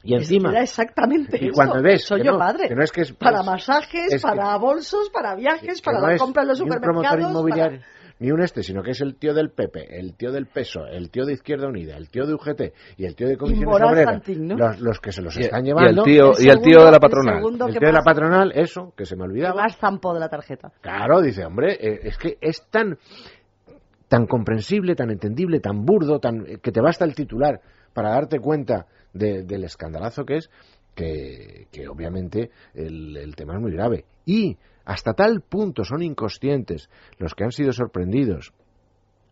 Y encima. Era exactamente y cuando ves. Soy yo padre. Que no es que es, para masajes, para bolsos, para viajes, para la compra en los supermercados. Para ni un este, sino que es el tío del PP, el tío del PESO, el tío de Izquierda Unida, el tío de UGT y el tío de Comisiones Obreras, los, que se los están llevando. Y el tío, y el tío de la patronal. El, tío de la patronal, eso, que se me olvidaba. más zampo de la tarjeta. Claro, dice, hombre, eh, es que es tan tan comprensible, tan entendible, tan burdo, tan que te basta el titular para darte cuenta del escandalazo que es, que, que obviamente el, el, tema es muy grave. Y hasta tal punto son inconscientes los que han sido sorprendidos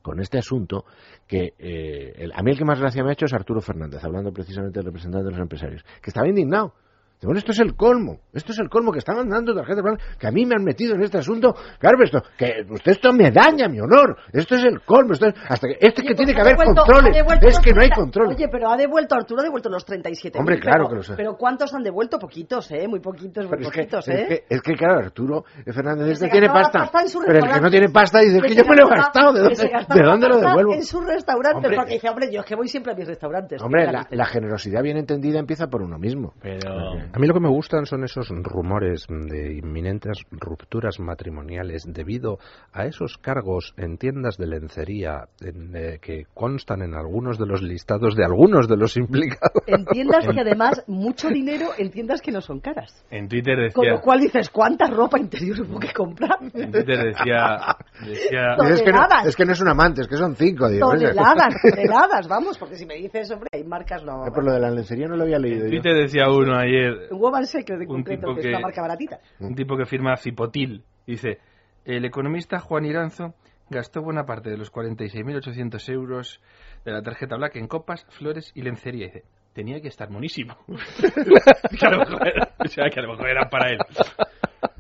con este asunto que eh, a mí el que más gracia me ha hecho es Arturo Fernández, hablando precisamente del representante de los empresarios, que estaba indignado bueno, esto es el colmo, esto es el colmo que están mandando tarjetas blancas, que a mí me han metido en este asunto. Claro, esto, que usted esto me daña mi honor, esto es el colmo, esto es, hasta que, este que tiene que haber controles, es que no hay control. Oye, pero ha devuelto, Arturo ha devuelto los 37 Hombre, claro que lo sé. Pero ¿cuántos han devuelto? Poquitos, ¿eh? Muy poquitos, muy poquitos, ¿eh? Es que, es que, claro, Arturo Fernández este tiene pasta, pero el que no tiene pasta dice, que, yo me lo he gastado, ¿de dónde, ¿de dónde lo devuelvo? En su restaurante, porque dice, hombre, yo es que voy siempre a mis restaurantes. Hombre, la, la generosidad bien entendida empieza por uno mismo. Pero... A mí lo que me gusta son esos rumores de inminentes rupturas matrimoniales debido a esos cargos en tiendas de lencería eh, que constan en algunos de los listados de algunos de los implicados. En tiendas que además mucho dinero en tiendas que no son caras. En Twitter decía... Con lo cual dices, ¿cuánta ropa interior hubo que comprar? En Twitter decía... decía... Es, que no, es que no es un amante, es que son cinco. Digo, toneladas, toneladas, vamos, porque si me dices, hombre, hay marcas no... Eh, por lo de la lencería no lo había leído En Twitter decía uno ayer... Woman Secret un tipo que, marca baratita. Un tipo que firma Cipotil. Dice, el economista Juan Iranzo gastó buena parte de los 46.800 euros de la tarjeta Black en copas, flores y lencería. dice, tenía que estar monísimo. que, a lo mejor era, o sea, que a lo mejor era para él.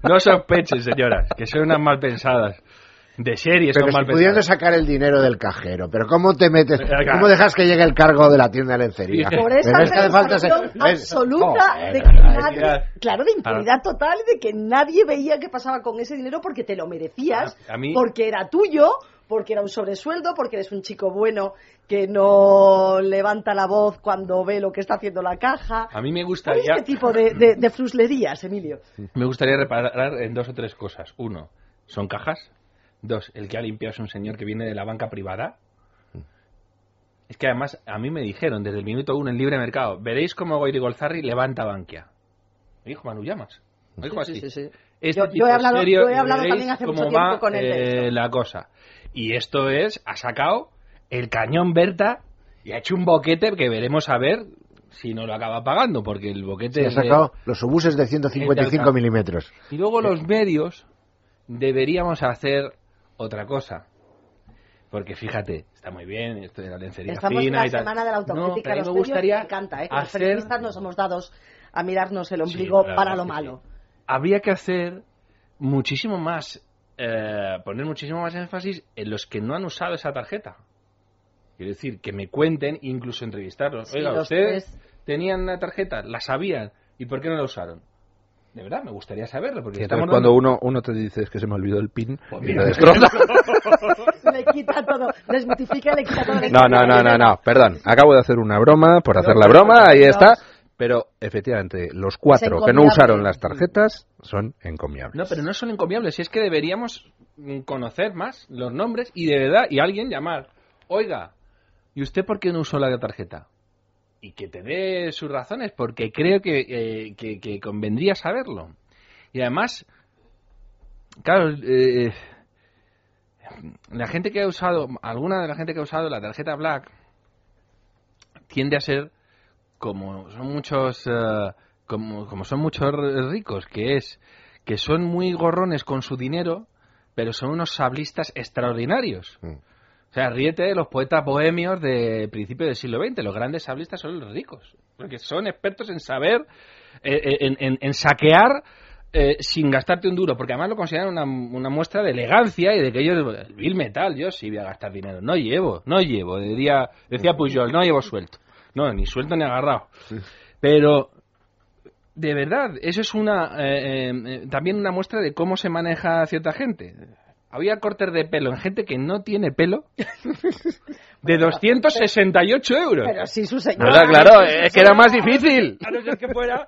No sospechen, señoras, que son unas mal pensadas. De series Pero son si mal pudiendo pensadas. sacar el dinero del cajero, pero ¿cómo te metes? Venga. ¿Cómo dejas que llegue el cargo de la tienda de lencería? Por Pero esa es que falta ser- es- absoluta de que es nadie, que- claro, de impunidad total, de que nadie veía qué pasaba con ese dinero porque te lo merecías, A- a mí- porque era tuyo, porque era un sobresueldo, porque eres un chico bueno que no levanta la voz cuando ve lo que está haciendo la caja. A mí me ¿Cuál gustaría, este tipo de, de, de fruslerías, Emilio? me gustaría reparar en dos o tres cosas. Uno, son cajas. Dos, el que ha limpiado es un señor que viene de la banca privada. Es que además a mí me dijeron desde el minuto uno en libre mercado, veréis cómo Goiri Golzarri levanta Bankia. Me dijo Manu Llamas. Me dijo Sí, así. sí, sí, sí. Este Yo- he hablado- serio, yo he hablado también hace cómo mucho tiempo va, con él eh, la cosa. Y esto es, ha sacado el cañón Berta y ha hecho un boquete que veremos a ver si no lo acaba pagando, porque el boquete... Sí, ha de- sacado los obuses de 155 Es de milímetros. y luego los medios deberíamos hacer otra cosa. Porque fíjate, está muy bien esto de la lencería Estamos en fina la y tal. semana de la No, autocrítica. pero a mí los me gustaría me encanta, ¿eh? Que Los hacer- periodistas nos hemos dados a mirarnos el ombligo para lo malo. Habría que hacer muchísimo más, eh, poner muchísimo más énfasis en los que no han usado esa tarjeta. Quiero decir, que me cuenten, incluso entrevistarlos. Sí, Oiga, ¿ustedes tres. tenían una tarjeta? ¿La sabían? ¿Y por qué no la usaron? De verdad, me gustaría saberlo. Porque estamos cuando dando- uno, uno te dice es que se me olvidó el pin Pues y mira. te destroza. Le quita todo, desmitifica y le quita todo. No, no, no, no, no, perdón. Acabo de hacer una broma por hacer la broma, ahí está. Pero efectivamente, los cuatro que no usaron las tarjetas son encomiables. No, pero no son encomiables. Si es que deberíamos conocer más los nombres y de verdad, y alguien llamar. Oiga, ¿y usted por qué no usó la tarjeta? Y que te dé sus razones, porque creo que, eh, que, que convendría saberlo. Y además, claro, eh, la gente que ha usado, alguna de la gente que ha usado la tarjeta Black tiende a ser como son muchos eh, como, como son muchos ricos que es que son muy gorrones con su dinero pero son unos sablistas extraordinarios o sea ríete de los poetas bohemios de principio del siglo XX los grandes sablistas son los ricos porque son expertos en saber eh, eh, en, en- en saquear eh, sin gastarte un duro, porque además lo consideran una, una muestra de elegancia y de que ellos, el Bill Metal, yo sí voy a decía dinero, no llevo, no llevo, decía, decía Pujol, no llevo suelto, no, ni suelto ni agarrado, pero de verdad, eso es una eh, eh, también una muestra de cómo se maneja cierta gente. Había cortes de pelo en gente que no tiene pelo de 268 euros. Pero sí, su señora. Claro, claro, es que era más difícil. A no ser que fuera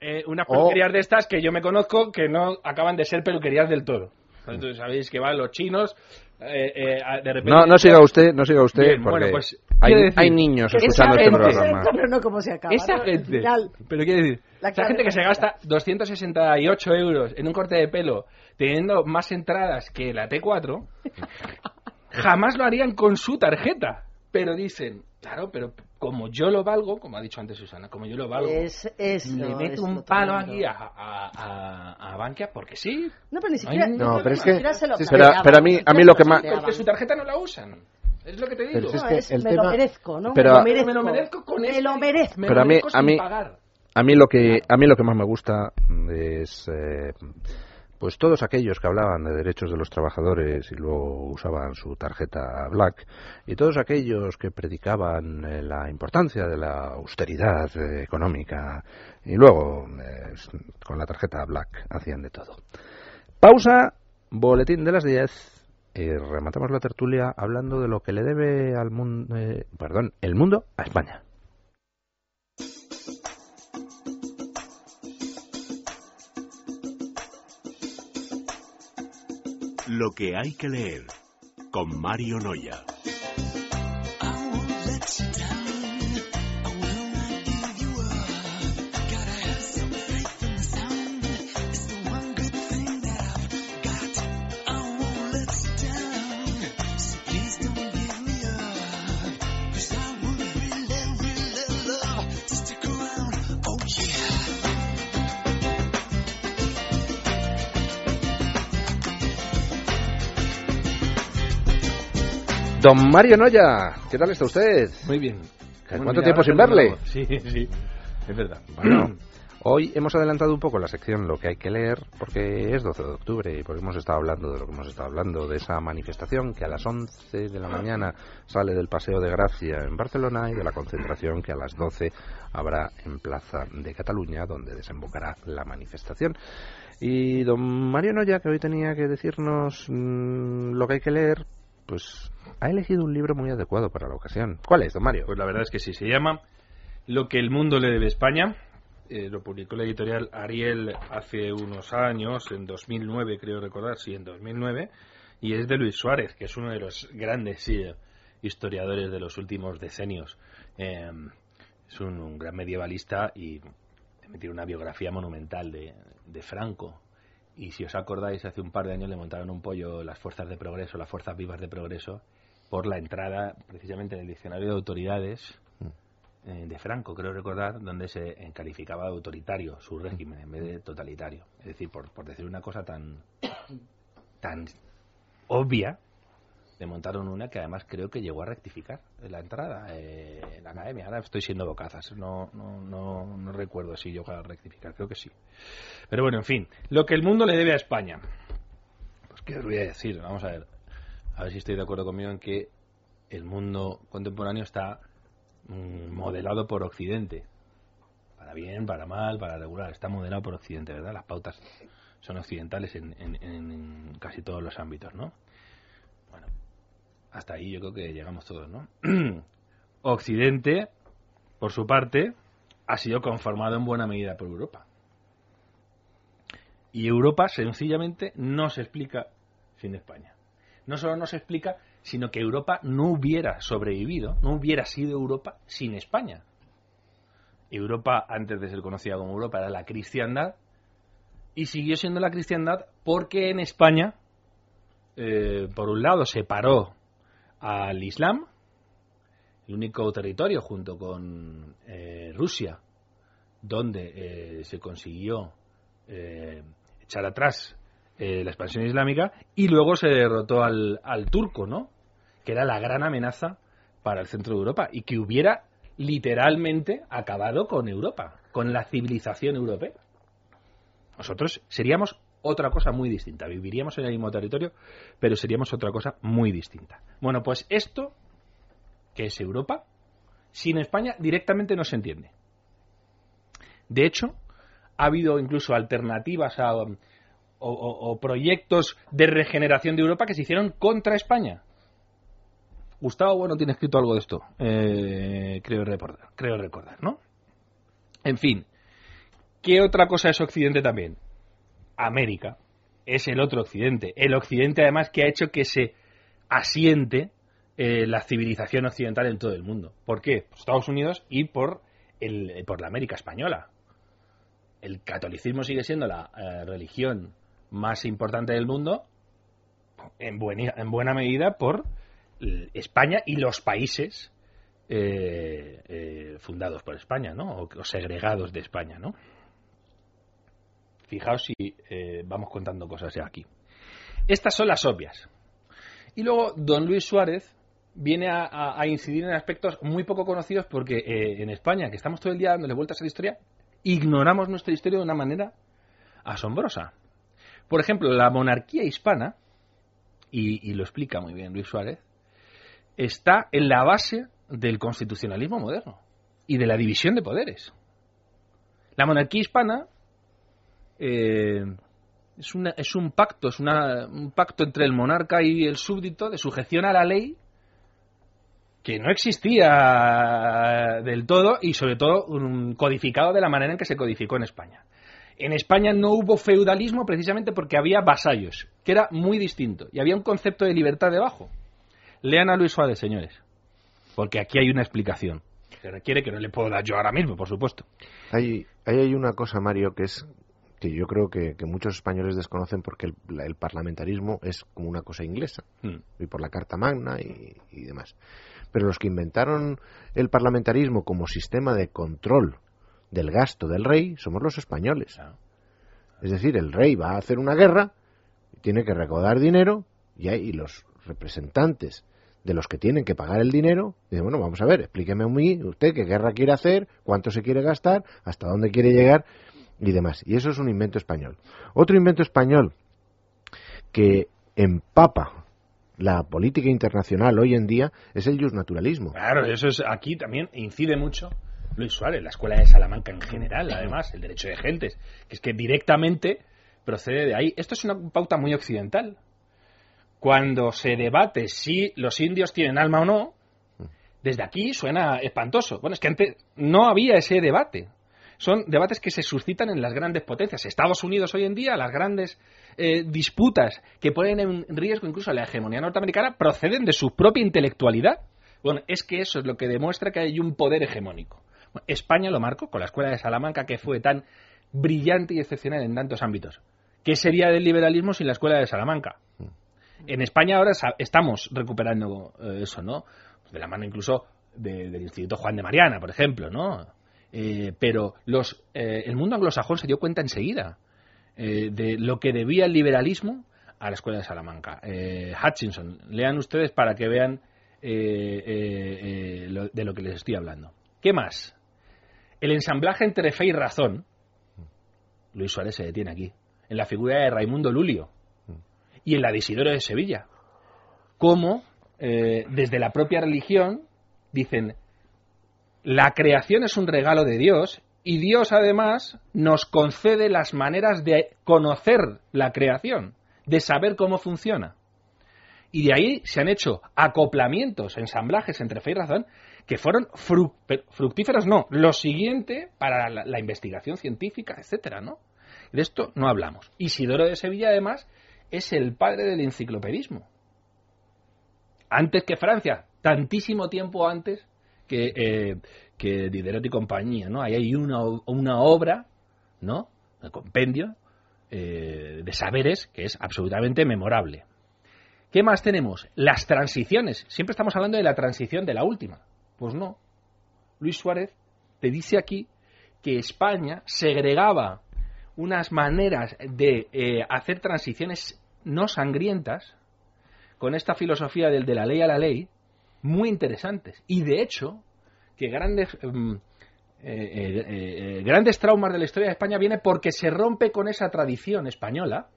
eh, unas O- peluquerías de estas que yo me conozco que no acaban de ser peluquerías del todo. Entonces sabéis que van los chinos, eh, eh, de repente... No, no siga usted, no siga usted, Bien, porque bueno, pues, hay, hay niños esa escuchando este gente- programa. Pero no como se acaba. Esa ¿no? Gente, final, pero quiero decir, La esa gente que se gasta 268 euros en un corte de pelo, teniendo más entradas que la T4, jamás lo harían con su tarjeta. Pero dicen, claro, pero como yo lo valgo, como ha dicho antes Susana, como yo lo valgo, Es, es, le no, meto es un lo palo tremendo. aquí a, a, a, a Bankia porque sí. No, pero ni No siquiera. No, creo pero es que- se lo sí, pero- pero a mí- a mí lo que más-. Porque su tarjeta no la usan. Es lo que te digo. Pero es No, que el me lo tema- merezco, ¿no? Pero- me lo merezco. Me lo merezco con Me este- lo merezco. me Pero lo a mí, merezco a mí, pagar. a mí lo que a mí lo que más me gusta es eh, pues todos aquellos que hablaban de derechos de los trabajadores y luego usaban su tarjeta Black y todos aquellos que predicaban eh, la importancia de la austeridad eh, económica y luego eh, con la tarjeta Black hacían de todo. Pausa, boletín de las 10 y rematamos la tertulia hablando de lo que le debe al mundo, perdón, el mundo a España. Lo que hay que leer con Mario Noya. Don Mario Noya, ¿qué tal está usted? Muy bien. ¿Cuánto tiempo sin verle? Sí, sí, es verdad. Bueno, Hoy hemos adelantado un poco la sección Lo que hay que leer, porque es 12 de octubre y porque hemos estado hablando de lo que hemos estado hablando, de esa manifestación que a las 11 de la mañana sale del Paseo de Gracia en Barcelona y de la concentración que a las 12 habrá en Plaza de Cataluña, donde desembocará la manifestación. Y don Mario Noya, que hoy tenía que decirnos mm, lo que hay que leer, pues ha elegido un libro muy adecuado para la ocasión. ¿Cuál es, don Mario? Pues la verdad es que sí, se llama Lo que el mundo le debe a España eh, lo publicó la editorial Ariel hace unos años, en 2009 creo recordar, sí, en 2009, y es de Luis Suárez, que es uno de los grandes historiadores de los últimos decenios. Eh, es un, gran medievalista y tiene una biografía monumental de, Franco. Y si os acordáis, hace un par de años le montaron un pollo las fuerzas de progreso, las fuerzas vivas de progreso, por la entrada precisamente en el diccionario de autoridades eh, de Franco, creo recordar, donde se calificaba de autoritario su régimen en vez de totalitario. Es decir, por, por decir una cosa tan, tan obvia, le montaron una que además creo que llegó a rectificar en la entrada eh, en la academia. Ahora estoy siendo bocazas, no, no, no, no recuerdo si llegó a rectificar, creo que sí. Pero bueno, en fin, lo que el mundo le debe a España. Pues qué os voy a decir, vamos a ver, a ver si estoy de acuerdo conmigo en que el mundo contemporáneo está Mm, modelado por Occidente. Para bien, para mal, para regular. Está modelado por Occidente, ¿verdad? Las pautas son occidentales en, en, casi todos los ámbitos, ¿no? Bueno, hasta ahí yo creo que llegamos todos, ¿no? Occidente, por su parte, ha sido conformado en buena medida por Europa. Y Europa sencillamente no se explica sin España. No solo no se explica, sino que Europa no hubiera sobrevivido, no hubiera sido Europa sin España. Europa, antes de ser conocida como Europa, era la cristiandad y siguió siendo la cristiandad porque en España, eh, por un lado, separó al Islam, el único territorio junto con eh, Rusia, donde eh, se consiguió echar atrás la expansión islámica, y luego se derrotó al, al turco, ¿no? que era la gran amenaza para el centro de Europa y que hubiera literalmente acabado con Europa, con la civilización europea. Nosotros seríamos otra cosa muy distinta, viviríamos en el mismo territorio, pero seríamos otra cosa muy distinta. Bueno, pues esto, que es Europa, sin España directamente no se entiende. De hecho, ha habido incluso alternativas o, o proyectos de regeneración de Europa que se hicieron contra España. Gustavo Bueno tiene escrito algo de esto, eh, creo recordar, creo recordar, ¿no? En fin, ¿qué otra cosa es Occidente también? América es el otro Occidente, el Occidente además que ha hecho que se asiente eh, la civilización occidental en todo el mundo. ¿Por qué? Por Estados Unidos y por, el, por la América española. El catolicismo sigue siendo la eh, religión más importante del mundo, en en buena medida por España y los países eh, eh, fundados por España, ¿no? O, segregados de España, ¿no? Fijaos si eh, vamos contando cosas ya aquí. Estas son las obvias. Y luego don Luis Suárez viene a, incidir en aspectos muy poco conocidos porque en España, que estamos todo el día dándole vueltas a la historia, ignoramos nuestra historia de una manera asombrosa. Por ejemplo, la monarquía hispana, y lo explica muy bien Luis Suárez, está en la base del constitucionalismo moderno y de la división de poderes. La monarquía hispana eh, es, una, es, un pacto, es un pacto entre el monarca y el súbdito de sujeción a la ley que no existía del todo y sobre todo un codificado de la manera en que se codificó en España. En España no hubo feudalismo precisamente porque había vasallos, que era muy distinto, y había un concepto de libertad debajo. Lean a Luis Suárez, señores, porque aquí hay una explicación que requiere que no le puedo dar yo ahora mismo, por supuesto. Hay, hay una cosa, Mario, que es que yo creo que, muchos españoles desconocen porque el, parlamentarismo es como una cosa inglesa, hmm. y por la Carta Magna y, demás. Pero los que inventaron el parlamentarismo como sistema de control del gasto del rey somos los españoles. Es decir, el rey va a hacer una guerra, tiene que recaudar dinero y, y los representantes de los que tienen que pagar el dinero, dicen, bueno, vamos a ver, explíqueme a mí, usted qué guerra quiere hacer, cuánto se quiere gastar, hasta dónde quiere llegar. Y demás. Y eso es un invento español. Otro invento español que empapa la política internacional hoy en día es el naturalismo. Claro, eso es aquí también incide mucho Luis Suárez, la escuela de Salamanca en general, además, el derecho de gentes, que es que directamente procede de ahí. Esto es una pauta muy occidental. Cuando se debate si los indios tienen alma o no, desde aquí suena espantoso. Bueno, es que antes no había ese debate. Son debates que se suscitan en las grandes potencias. Estados Unidos hoy en día, las grandes eh, disputas que ponen en riesgo incluso la hegemonía norteamericana, proceden de su propia intelectualidad. Bueno, es que eso es lo que demuestra que hay un poder hegemónico. España lo marcó con la Escuela de Salamanca, que fue tan brillante y excepcional en tantos ámbitos. ¿Qué sería del liberalismo sin la Escuela de Salamanca? En España ahora estamos recuperando eh, eso, ¿no? De la mano incluso del Instituto Juan de Mariana, por ejemplo, ¿no? Eh, pero los, eh, el mundo anglosajón se dio cuenta enseguida de lo que debía el liberalismo a la Escuela de Salamanca. Hutchinson, lean ustedes para que vean de lo que les estoy hablando. ¿Qué más? El ensamblaje entre fe y razón, Luis Suárez se detiene aquí, en la figura de Raimundo Lulio y en la de Isidoro de Sevilla. Cómo, eh, desde la propia religión, dicen, la creación es un regalo de Dios y Dios además nos concede las maneras de conocer la creación, de saber cómo funciona. Y de ahí se han hecho acoplamientos, ensamblajes entre fe y razón que fueron fructíferos, no, lo siguiente para la, investigación científica, etcétera, ¿no? De esto no hablamos. Isidoro de Sevilla, además, es el padre del enciclopedismo. Antes que Francia, tantísimo tiempo antes que, eh, que Diderot y compañía, ¿no? Ahí hay una, una obra, ¿no? Un compendio eh, de saberes que es absolutamente memorable. ¿Qué más tenemos? Las transiciones. Siempre estamos hablando de la transición de la última. Pues no. Luis Suárez te dice aquí que España segregaba unas maneras de eh, hacer transiciones no sangrientas con esta filosofía del de la ley a la ley muy interesantes. Y de hecho, que grandes, mm, eh, eh, grandes traumas de la historia de España viene porque se rompe con esa tradición española.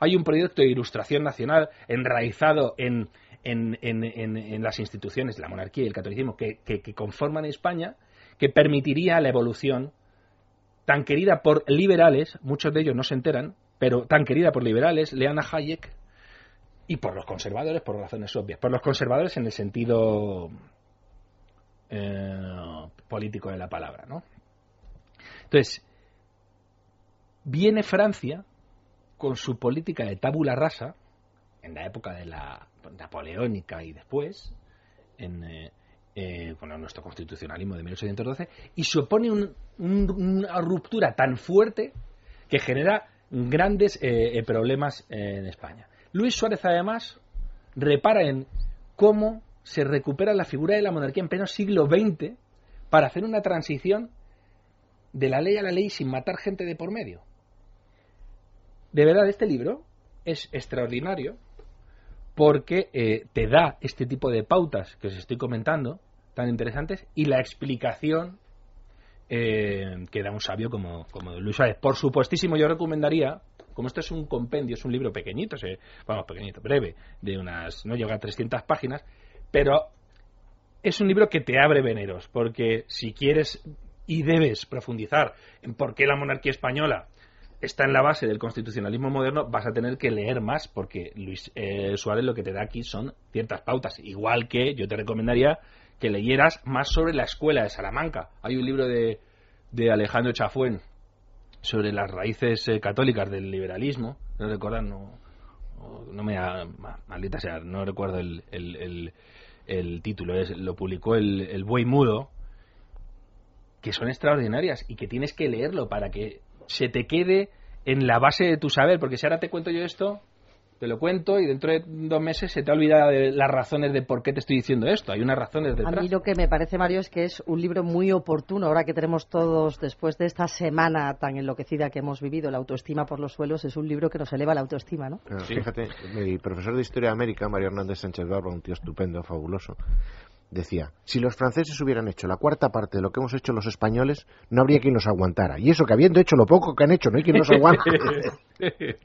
Hay un proyecto de ilustración nacional enraizado en, en, las instituciones, la monarquía y el catolicismo que, conforman España, que permitiría la evolución tan querida por liberales, muchos de ellos no se enteran, pero tan querida por liberales, lean a Hayek, y por los conservadores por razones obvias. Por los conservadores en el sentido eh, político de la palabra, ¿no? Entonces, viene Francia con su política de tabula rasa, en la época de la napoleónica y después, en, eh, eh, nuestro constitucionalismo de 1812, y supone una ruptura tan fuerte que genera grandes eh, problemas en España. Luis Suárez, además, repara en cómo se recupera la figura de la monarquía en pleno siglo XX para hacer una transición de la ley a la ley sin matar gente de por medio. De verdad, este libro es extraordinario porque eh, te da este tipo de pautas que os estoy comentando, tan interesantes, y la explicación eh, que da un sabio como, como Luis Suárez. Por supuestísimo, yo recomendaría, como esto es un compendio, es un libro pequeñito, vamos, pequeñito, breve, de unas, no llega a 300 páginas, pero es un libro que te abre veneros, porque si quieres y debes profundizar en por qué la monarquía española está en la base del constitucionalismo moderno, vas a tener que leer más, porque Luis eh, Suárez lo que te da aquí son ciertas pautas. Igual que yo te recomendaría que leyeras más sobre la escuela de Salamanca. Hay un libro de, de Alejandro Chafuén sobre las raíces eh, católicas del liberalismo. No recuerdan, no, no me maldita sea, no recuerdo el, el, el, título. Es, lo publicó el, el Buey Mudo, que son extraordinarias y que tienes que leerlo para que se te quede en la base de tu saber, porque si ahora te cuento yo esto, te lo cuento y dentro de dos meses se te ha olvidado de las razones de por qué te estoy diciendo esto. Hay unas razones detrás. A mí lo que me parece, Mario, es que es un libro muy oportuno ahora que tenemos todos, después de esta semana tan enloquecida que hemos vivido, la autoestima por los suelos, es un libro que nos eleva la autoestima, ¿no? Fíjate, mi profesor de Historia de América, Mario Hernández Sánchez Barba, un tío estupendo, fabuloso, decía, si los franceses hubieran hecho la cuarta parte de lo que hemos hecho los españoles, no habría quien nos aguantara. Y eso que habiendo hecho lo poco que han hecho, no hay quien nos aguante.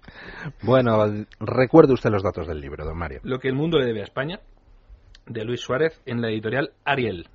bueno, recuerde usted los datos del libro, don Mario. Lo que el mundo le debe a España, de Luis Suárez, en la editorial Ariel.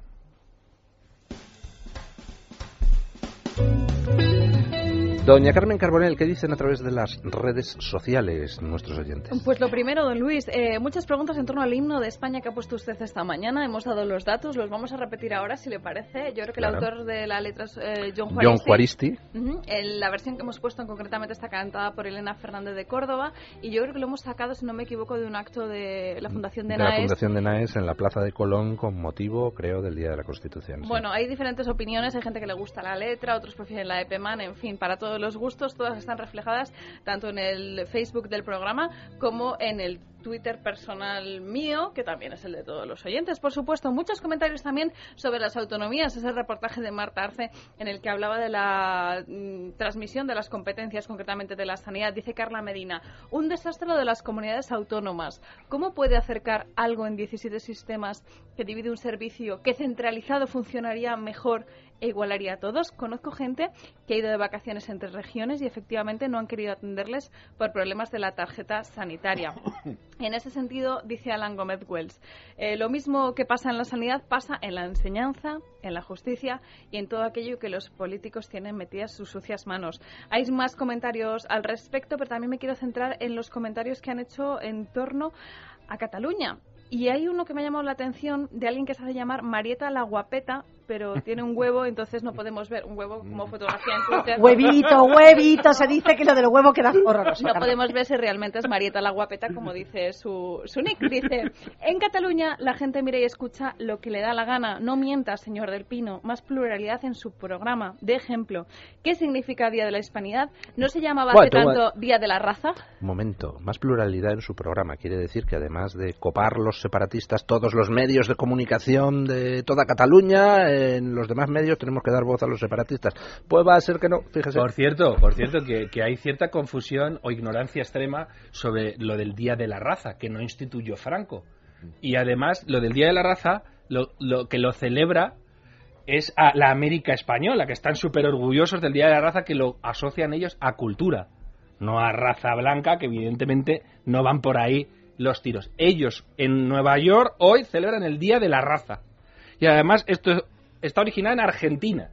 Doña Carmen Carbonell, ¿qué dicen a través de las redes sociales nuestros oyentes? Pues lo primero, don Luis, eh, muchas preguntas en torno al himno de España que ha puesto usted esta mañana. Hemos dado los datos, los vamos a repetir ahora si le parece. Yo creo que el autor de la letra es eh, John Juaristi. John Juaristi. la versión que hemos puesto concretamente está cantada por Elena Fernández de Córdoba y yo creo que lo hemos sacado, si no me equivoco, de un acto de la Fundación de, de La Fundación de Naes en la Plaza de Colón con motivo, creo, del Día de la Constitución. Bueno, hay diferentes opiniones, hay gente que le gusta la letra, otros prefieren la de Peman, en fin, para todos los gustos, todas están reflejadas tanto en el Facebook del programa como en el Twitter personal mío, que también es el de todos los oyentes, por supuesto. Muchos comentarios también sobre las autonomías. Ese reportaje de Marta Arce en el que hablaba de la mm, transmisión de las competencias, concretamente de la sanidad. Dice Carla Medina, un desastre de las comunidades autónomas. ¿Cómo puede acercar algo en 17 sistemas que divide un servicio que centralizado funcionaría mejor e igualaría a todos. Conozco gente que ha ido de vacaciones entre regiones y efectivamente no han querido atenderles por problemas de la tarjeta sanitaria. En ese sentido, dice Alan Gómez Wells, eh, lo mismo que pasa en la sanidad pasa en la enseñanza, en la justicia y en todo aquello que los políticos tienen metidas sus sucias manos. Hay más comentarios al respecto, pero también me quiero centrar en los comentarios que han hecho en torno a Cataluña. Y hay uno que me ha llamado la atención de alguien que se hace llamar Marieta la Guapeta, pero tiene un huevo, entonces no podemos ver un huevo como fotografía en Twitter. Huevito, huevito, se dice que lo del huevo queda horroroso. No podemos ver si realmente es Marieta la Guapeta, como dice su, su nick. Dice, en Cataluña la gente mira y escucha lo que le da la gana. No mienta, señor del Pino. Más pluralidad en su programa. De ejemplo, ¿qué significa Día de la Hispanidad? ¿No se llamaba hace tanto Día de la Raza? Un momento, más pluralidad en su programa. Quiere decir que además de copar los separatistas todos los medios de comunicación de toda Cataluña, en los demás medios tenemos que dar voz a los separatistas. Pues va a ser que no, fíjese. Por cierto, por cierto que, que hay cierta confusión o ignorancia extrema sobre lo del Día de la Raza, que no instituyó Franco. Y además, lo del Día de la Raza, lo, lo que lo celebra es a la América española, que están súper orgullosos del Día de la Raza, que lo asocian ellos a cultura, no a raza blanca, que evidentemente no van por ahí los tiros. Ellos en Nueva York hoy celebran el Día de la Raza. Y además esto está originada en Argentina.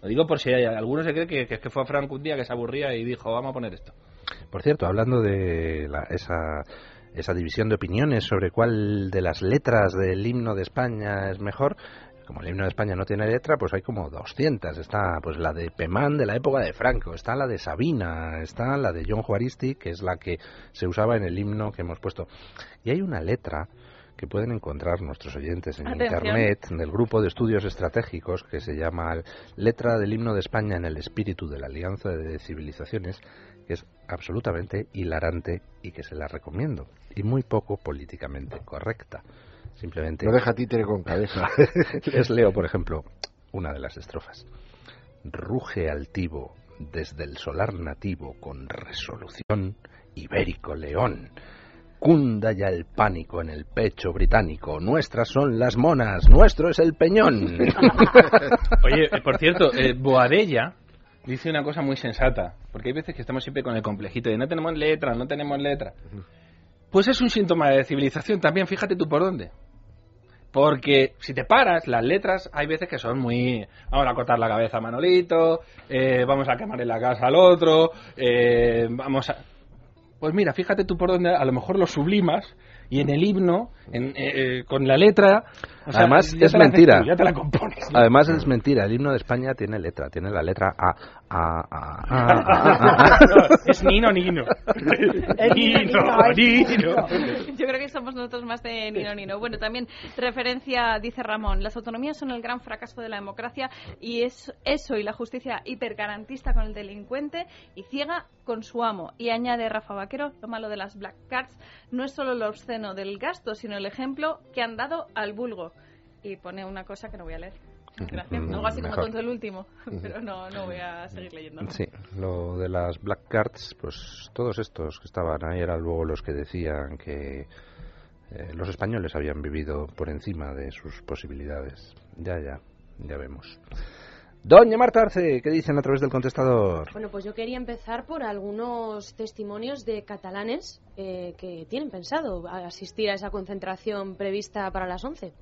Lo digo por si hay, alguno se cree que, que, fue Franco un día que se aburría y dijo, vamos a poner esto. Por cierto, hablando de la, esa, esa división de opiniones sobre cuál de las letras del himno de España es mejor, como el himno de España no tiene letra, pues hay como 200. Está pues la de Pemán de la época de Franco, está la de Sabina, está la de John Juaristi, que es la que se usaba en el himno que hemos puesto. Y hay una letra que pueden encontrar nuestros oyentes en Atención. Internet, del grupo de estudios estratégicos que se llama Letra del Himno de España en el espíritu de la Alianza de Civilizaciones, que es absolutamente hilarante y que se la recomiendo, y muy poco políticamente correcta. Simplemente... No deja títere con cabeza. Les leo, por ejemplo, una de las estrofas. Ruge altivo desde el solar nativo con resolución ibérico león cunda ya el pánico en el pecho británico. Nuestras son las monas, nuestro es el peñón. Oye, por cierto, eh, Boadella dice una cosa muy sensata, porque hay veces que estamos siempre con el complejito de no tenemos letra, no tenemos letra. Pues es un síntoma de civilización también, fíjate tú por dónde. Porque si te paras, las letras hay veces que son muy... Vamos a cortar la cabeza a Manolito, eh, vamos a quemar en la casa al otro, eh, vamos a... Pues mira, fíjate tú por dónde a lo mejor lo sublimas y en el himno, en, eh, con la letra... O sea, Además ya es te la haces mentira. tú, ya te la compones. Además es mentira. El himno de España tiene letra, tiene la letra A. A, A, es Nino Nino. Nino Nino. Yo creo que somos nosotros más de Nino Nino. Bueno, también referencia, dice Ramón, las autonomías son el gran fracaso de la democracia y es eso y la justicia hipergarantista con el delincuente y ciega con su amo. Y añade Rafa Vaquero, lo malo de las black cards no es solo lo obsceno del gasto, sino el ejemplo que han dado al vulgo. Y pone una cosa que no voy a leer. Gracias. Mm, Algo así como tonto el último, pero no, no voy a seguir leyendo. Sí, lo de las black cards, pues todos estos que estaban ahí eran luego los que decían que eh, los españoles habían vivido por encima de sus posibilidades. Ya, ya, ya vemos. Doña Marta Arce, ¿qué dicen a través del contestador? Bueno, pues yo quería empezar por algunos testimonios de catalanes eh, que tienen pensado asistir a esa concentración prevista para las 11.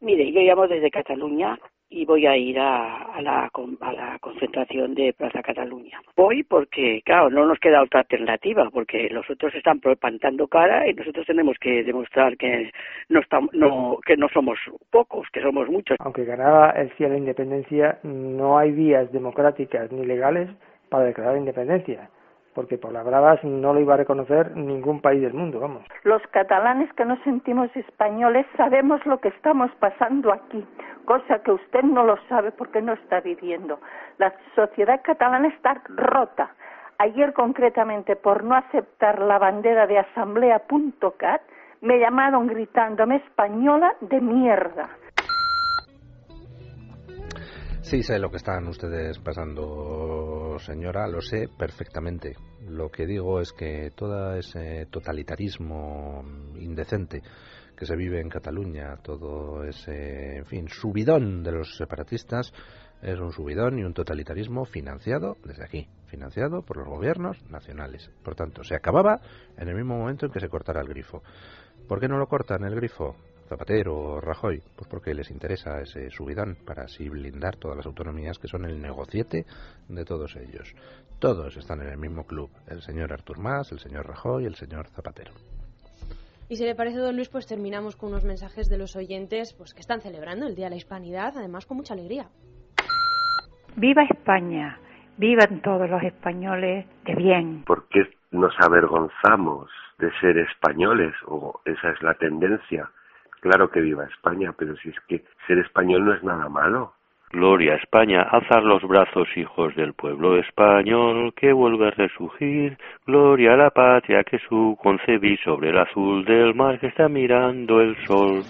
Mire, yo llamo desde Cataluña y voy a ir a, la, a la concentración de Plaza Cataluña. Voy porque, claro, no nos queda otra alternativa, porque los otros están plantando cara y nosotros tenemos que demostrar que no, estamos, no, que no somos pocos, que somos muchos. Aunque ganara el sí a la independencia, no hay vías democráticas ni legales para declarar independencia porque por las bravas no lo iba a reconocer ningún país del mundo, vamos. Los catalanes que nos sentimos españoles sabemos lo que estamos pasando aquí, cosa que usted no lo sabe porque no está viviendo. La sociedad catalana está rota. Ayer concretamente por no aceptar la bandera de asamblea.cat me llamaron gritándome española de mierda. Sí, sé lo que están ustedes pasando, señora, lo sé perfectamente. Lo que digo es que todo ese totalitarismo indecente que se vive en Cataluña, todo ese, en fin, subidón de los separatistas, es un subidón y un totalitarismo financiado desde aquí, financiado por los gobiernos nacionales. Por tanto, se acababa en el mismo momento en que se cortara el grifo. ¿Por qué no lo cortan el grifo? Zapatero o Rajoy? Pues porque les interesa ese subidón para así blindar todas las autonomías que son el negociete de todos ellos. Todos están en el mismo club, el señor Artur Mas, el señor Rajoy y el señor Zapatero. Y si le parece, don Luis, pues terminamos con unos mensajes de los oyentes pues que están celebrando el Día de la Hispanidad, además con mucha alegría. ¡Viva España! ¡Vivan todos los españoles de bien! ¿Por qué nos avergonzamos de ser españoles? O esa es la tendencia Claro que viva España, pero si es que ser español no es nada malo. Gloria a España, alzar los brazos, hijos del pueblo español, que vuelve a resurgir. Gloria a la patria que su concebí sobre el azul del mar que está mirando el sol.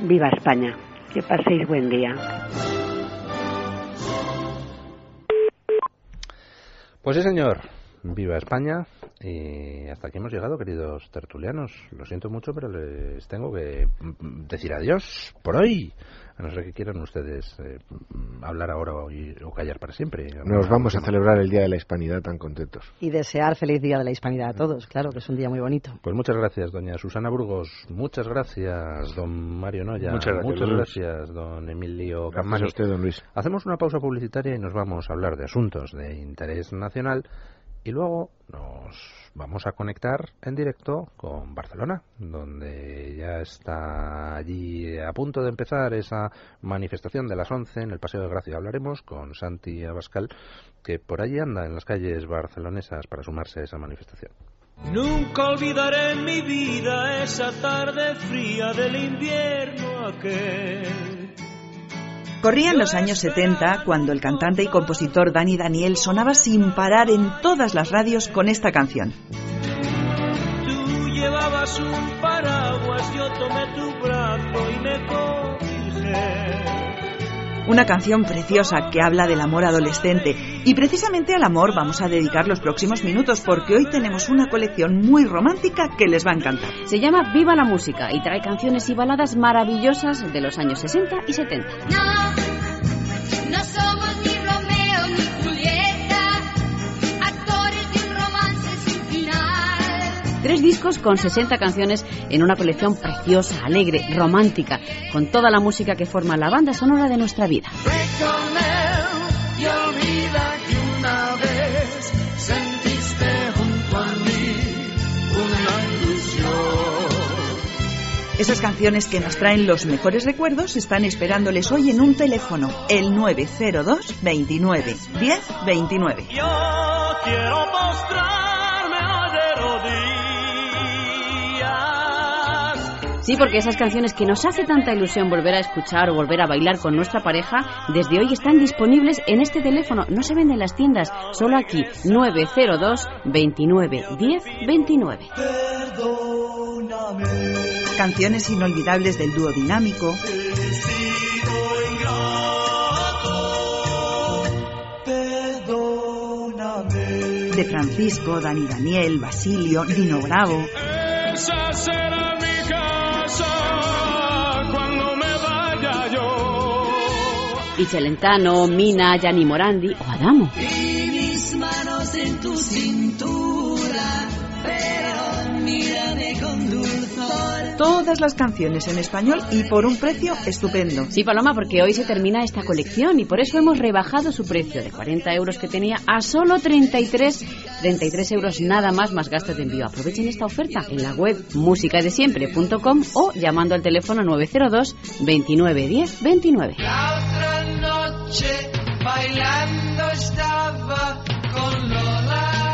Viva España, que paséis buen día. Pues sí, señor. Viva España. Y hasta aquí hemos llegado, queridos tertulianos. Lo siento mucho, pero les tengo que decir adiós por hoy. A no ser que quieran ustedes eh, hablar ahora o, o, callar para siempre. Nos vamos a celebrar el Día de la Hispanidad tan contentos. Y desear feliz Día de la Hispanidad a todos, claro, que es un día muy bonito. Pues muchas gracias, doña Susana Burgos. Muchas gracias, don Mario Noya. Muchas gracias, muchas gracias don Emilio Gracias a usted, don Luis. Hacemos una pausa publicitaria y nos vamos a hablar de asuntos de interés nacional y luego nos vamos a conectar en directo con Barcelona, donde ya está allí a punto de empezar esa manifestación de las 11 en el Paseo de Gracia. Hablaremos con Santi Abascal, que por allí anda en las calles barcelonesas para sumarse a esa manifestación. Nunca olvidaré en mi vida esa tarde fría del invierno aquel Corrían los años 70 cuando el cantante y compositor Dani Daniel sonaba sin parar en todas las radios con esta canción. Tú llevabas un paraguas, yo tomé tu brazo y me. Una canción preciosa que habla del amor adolescente. Y precisamente al amor vamos a dedicar los próximos minutos porque hoy tenemos una colección muy romántica que les va a encantar. Se llama Viva la Música y trae canciones y baladas maravillosas de los años 60 y 70. No, no somos ni 23 discos con 60 canciones en una colección preciosa, alegre, romántica, con toda la música que forma la banda sonora de nuestra vida. Esas canciones que nos traen los mejores recuerdos están esperándoles hoy en un teléfono, el 902 29 10 29. Yo quiero mostrarme Sí, porque esas canciones que nos hace tanta ilusión volver a escuchar o volver a bailar con nuestra pareja, desde hoy están disponibles en este teléfono. No se venden en las tiendas, solo aquí, 902 29 10 29. Canciones inolvidables del dúo dinámico. De Francisco, Dani Daniel, Basilio, Dino Bravo. Y Celentano, Mina, Gianni Morandi o Adamo. Todas las canciones en español y por un precio estupendo. Sí, Paloma, porque hoy se termina esta colección y por eso hemos rebajado su precio de 40 euros que tenía a solo 33, 33 euros nada más más gastos de envío. Aprovechen esta oferta en la web musicadesiempre.com o llamando al teléfono 902 29 10 29. La otra noche bailando estaba con Lola.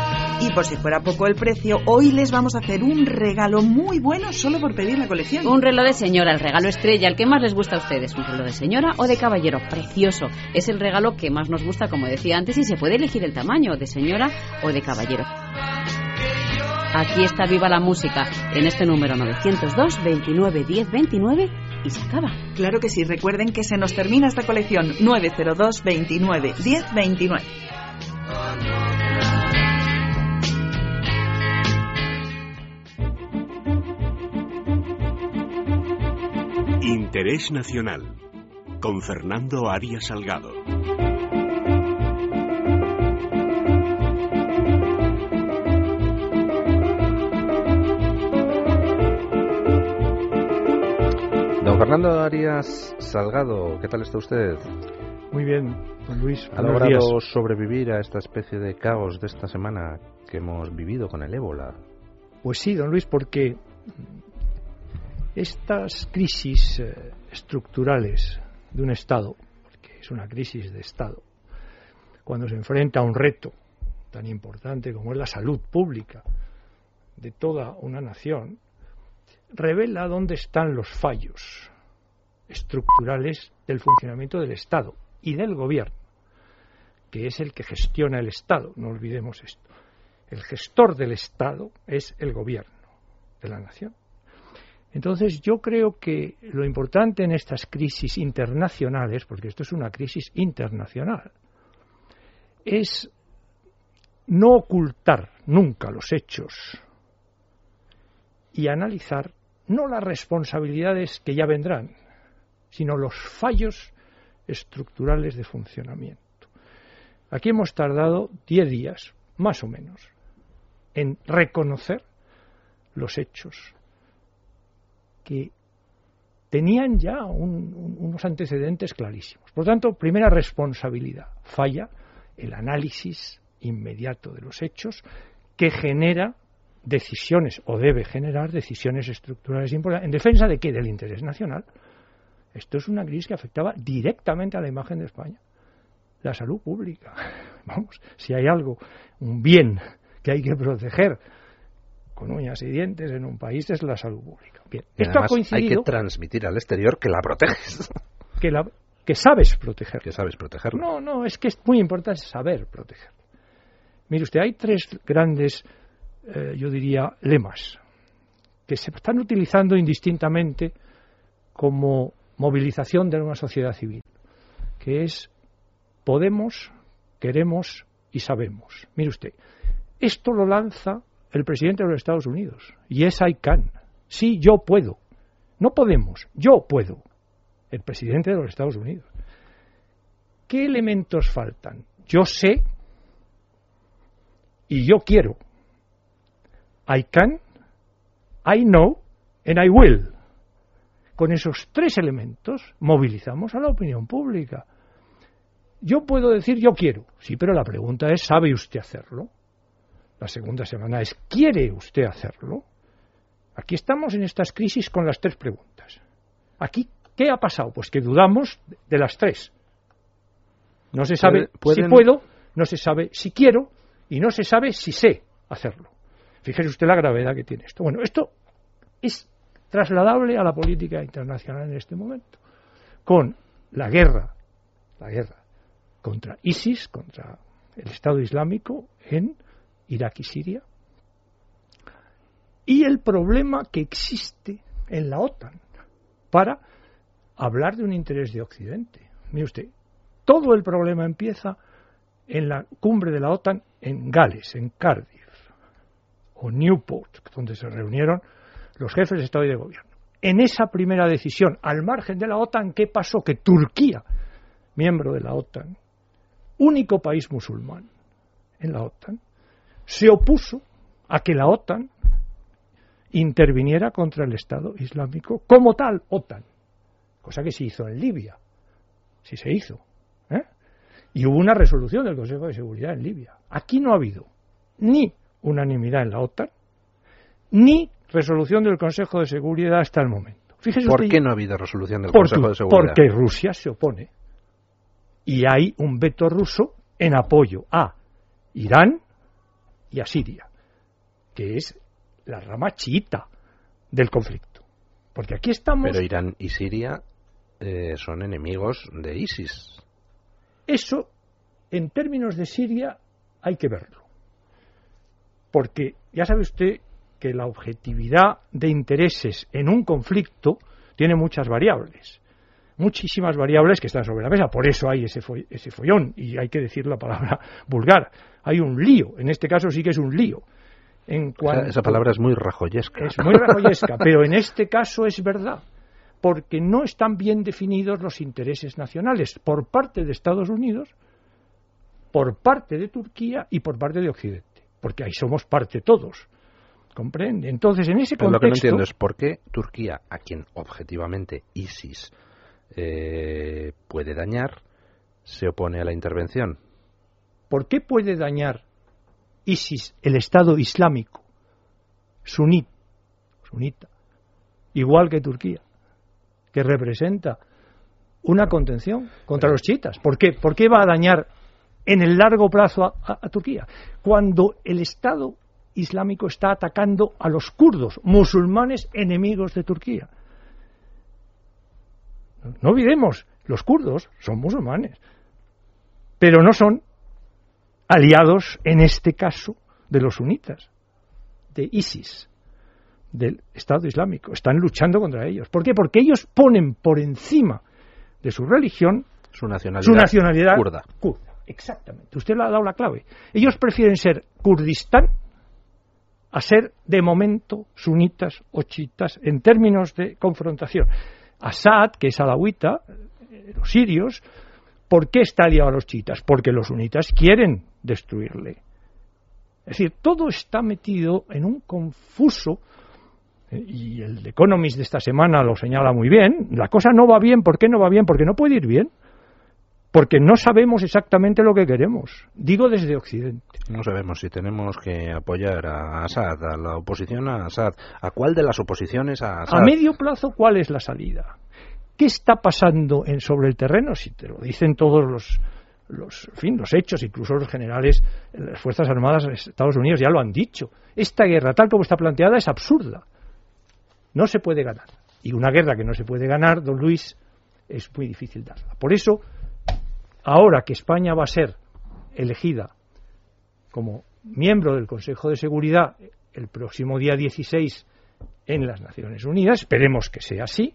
Y por si fuera poco el precio, hoy les vamos a hacer un regalo muy bueno solo por pedir la colección. Un reloj de señora, el regalo estrella, el que más les gusta a ustedes. Un reloj de señora o de caballero, precioso. Es el regalo que más nos gusta, como decía antes, y se puede elegir el tamaño, de señora o de caballero. Aquí está viva la música, en este número 902 29 10 29 y se acaba. Claro que sí, recuerden que se nos termina esta colección 902 29 10 29. Interés Nacional con Fernando Arias Salgado. Don Fernando Arias Salgado, ¿qué tal está usted? Muy bien, don Luis. ¿Ha logrado días. sobrevivir a esta especie de caos de esta semana que hemos vivido con el ébola? Pues sí, don Luis, porque estas crisis eh, estructurales de un Estado, porque es una crisis de Estado, cuando se enfrenta a un reto tan importante como es la salud pública de toda una nación, revela dónde están los fallos estructurales del funcionamiento del Estado y del Gobierno, que es el que gestiona el Estado, no olvidemos esto. El gestor del Estado es el Gobierno de la nación. Entonces yo creo que lo importante en estas crisis internacionales, porque esto es una crisis internacional, es no ocultar nunca los hechos y analizar no las responsabilidades que ya vendrán, sino los fallos estructurales de funcionamiento. Aquí hemos tardado 10 días, más o menos, en reconocer los hechos que tenían ya un- un- unos antecedentes clarísimos. Por lo tanto, primera responsabilidad, falla el análisis inmediato de los hechos que genera decisiones o debe generar decisiones estructurales importantes. ¿En defensa de qué? Del interés nacional. Esto es una crisis que afectaba directamente a la imagen de España. La salud pública. Vamos, si hay algo, un bien que hay que proteger con uñas y dientes en un país es la salud pública. Bien, Y esto ha además hay que coincidido transmitir al exterior que la proteges. que, la- que sabes proteger. Que sabes protegerla. No, no, es que es muy importante saber proteger. Mire usted, hay tres grandes, eh, yo diría, lemas que se están utilizando indistintamente como movilización de una sociedad civil, que es podemos, queremos y sabemos. Mire usted, esto lo lanza el presidente de los Estados Unidos, Yes I can. Sí, yo puedo. No podemos, yo puedo. El presidente de los Estados Unidos. ¿Qué elementos faltan? Yo sé y yo quiero. I can, I know and I will. Con esos tres elementos movilizamos a la opinión pública. Yo puedo decir yo quiero, sí, pero la pregunta es ¿sabe usted hacerlo? La segunda semana es ¿quiere usted hacerlo? Aquí estamos en estas crisis con las tres preguntas. Aquí, ¿qué ha pasado? Pues que dudamos de las tres. No se sabe si puedo, no se sabe si quiero y no se sabe si sé hacerlo. Fíjese usted la gravedad que tiene esto. Bueno, esto es trasladable a la política internacional en este momento, con la guerra, la guerra contra ISIS, contra el Estado Islámico en Irak y Siria, y el problema que existe en la OTAN para hablar de un interés de Occidente. Mire usted, todo el problema empieza en la cumbre de la OTAN en Gales, en Cardiff, o Newport, donde se reunieron los jefes de Estado y de Gobierno. En esa primera decisión, al margen de la OTAN, ¿qué pasó? Que Turquía, miembro de la OTAN, único país musulmán en la OTAN, se opuso a que la OTAN interviniera contra el Estado Islámico como tal OTAN, cosa que se hizo en Libia, sí se hizo. ¿eh? Y hubo una resolución del Consejo de Seguridad en Libia. Aquí no ha habido ni unanimidad en la OTAN, ni resolución del Consejo de Seguridad hasta el momento. Fíjese ¿Por qué no ha habido resolución del Consejo de Seguridad? Porque Rusia se opone. Y hay un veto ruso en apoyo a Irán y a Siria, que es la rama chiita del conflicto. Porque aquí estamos. Pero Irán y Siria eh, son enemigos de ISIS. Eso, en términos de Siria, hay que verlo. Porque ya sabe usted que la objetividad de intereses en un conflicto tiene muchas variables. Muchísimas variables que están sobre la mesa. Por eso hay ese, ese follón, y hay que decir la palabra vulgar. Hay un lío. En este caso sí que es un lío esa, palabra es muy rajoyesca. Es muy rajoyesca, pero en este caso es verdad, porque no están bien definidos los intereses nacionales por parte de Estados Unidos, por parte de Turquía y por parte de Occidente, porque ahí somos parte todos. ¿Comprende? Entonces, en ese contexto... lo que no entiendo es por qué Turquía, a quien objetivamente ISIS eh, puede dañar, se opone a la intervención. ¿Por qué puede dañar ISIS, el Estado Islámico, sunita, igual que Turquía, que representa una contención contra los chiitas. ¿Por qué? ¿Por qué va a dañar en el largo plazo a, Turquía? Cuando el Estado Islámico está atacando a los kurdos, musulmanes enemigos de Turquía. No olvidemos, los kurdos son musulmanes, pero no son aliados, en este caso, de los sunitas, de ISIS, del Estado Islámico. Están luchando contra ellos. ¿Por qué? Porque ellos ponen por encima de su religión su nacionalidad, kurda. Exactamente. Usted le ha dado la clave. Ellos prefieren ser Kurdistán a ser, de momento, sunitas o chiitas en términos de confrontación. Assad, que es alawita, eh, los sirios, ¿por qué está aliado a los chiitas? Porque los sunitas quieren destruirle. Es decir, todo está metido en un confuso, eh, y el Economist de esta semana lo señala muy bien, la cosa no va bien, ¿por qué no va bien? Porque no puede ir bien, porque no sabemos exactamente lo que queremos, digo desde Occidente. No sabemos si tenemos que apoyar a Assad, a la oposición a Assad, a cuál de las oposiciones a Assad. A medio plazo, ¿cuál es la salida? ¿Qué está pasando en, sobre el terreno? Si te lo dicen todos los los, fin, los hechos, incluso los generales, las Fuerzas Armadas de Estados Unidos ya lo han dicho. Esta guerra, tal como está planteada, es absurda. No se puede ganar. Y una guerra que no se puede ganar, don Luis, es muy difícil darla. Por eso, ahora que España va a ser elegida como miembro del Consejo de Seguridad el próximo día 16 en las Naciones Unidas, esperemos que sea así,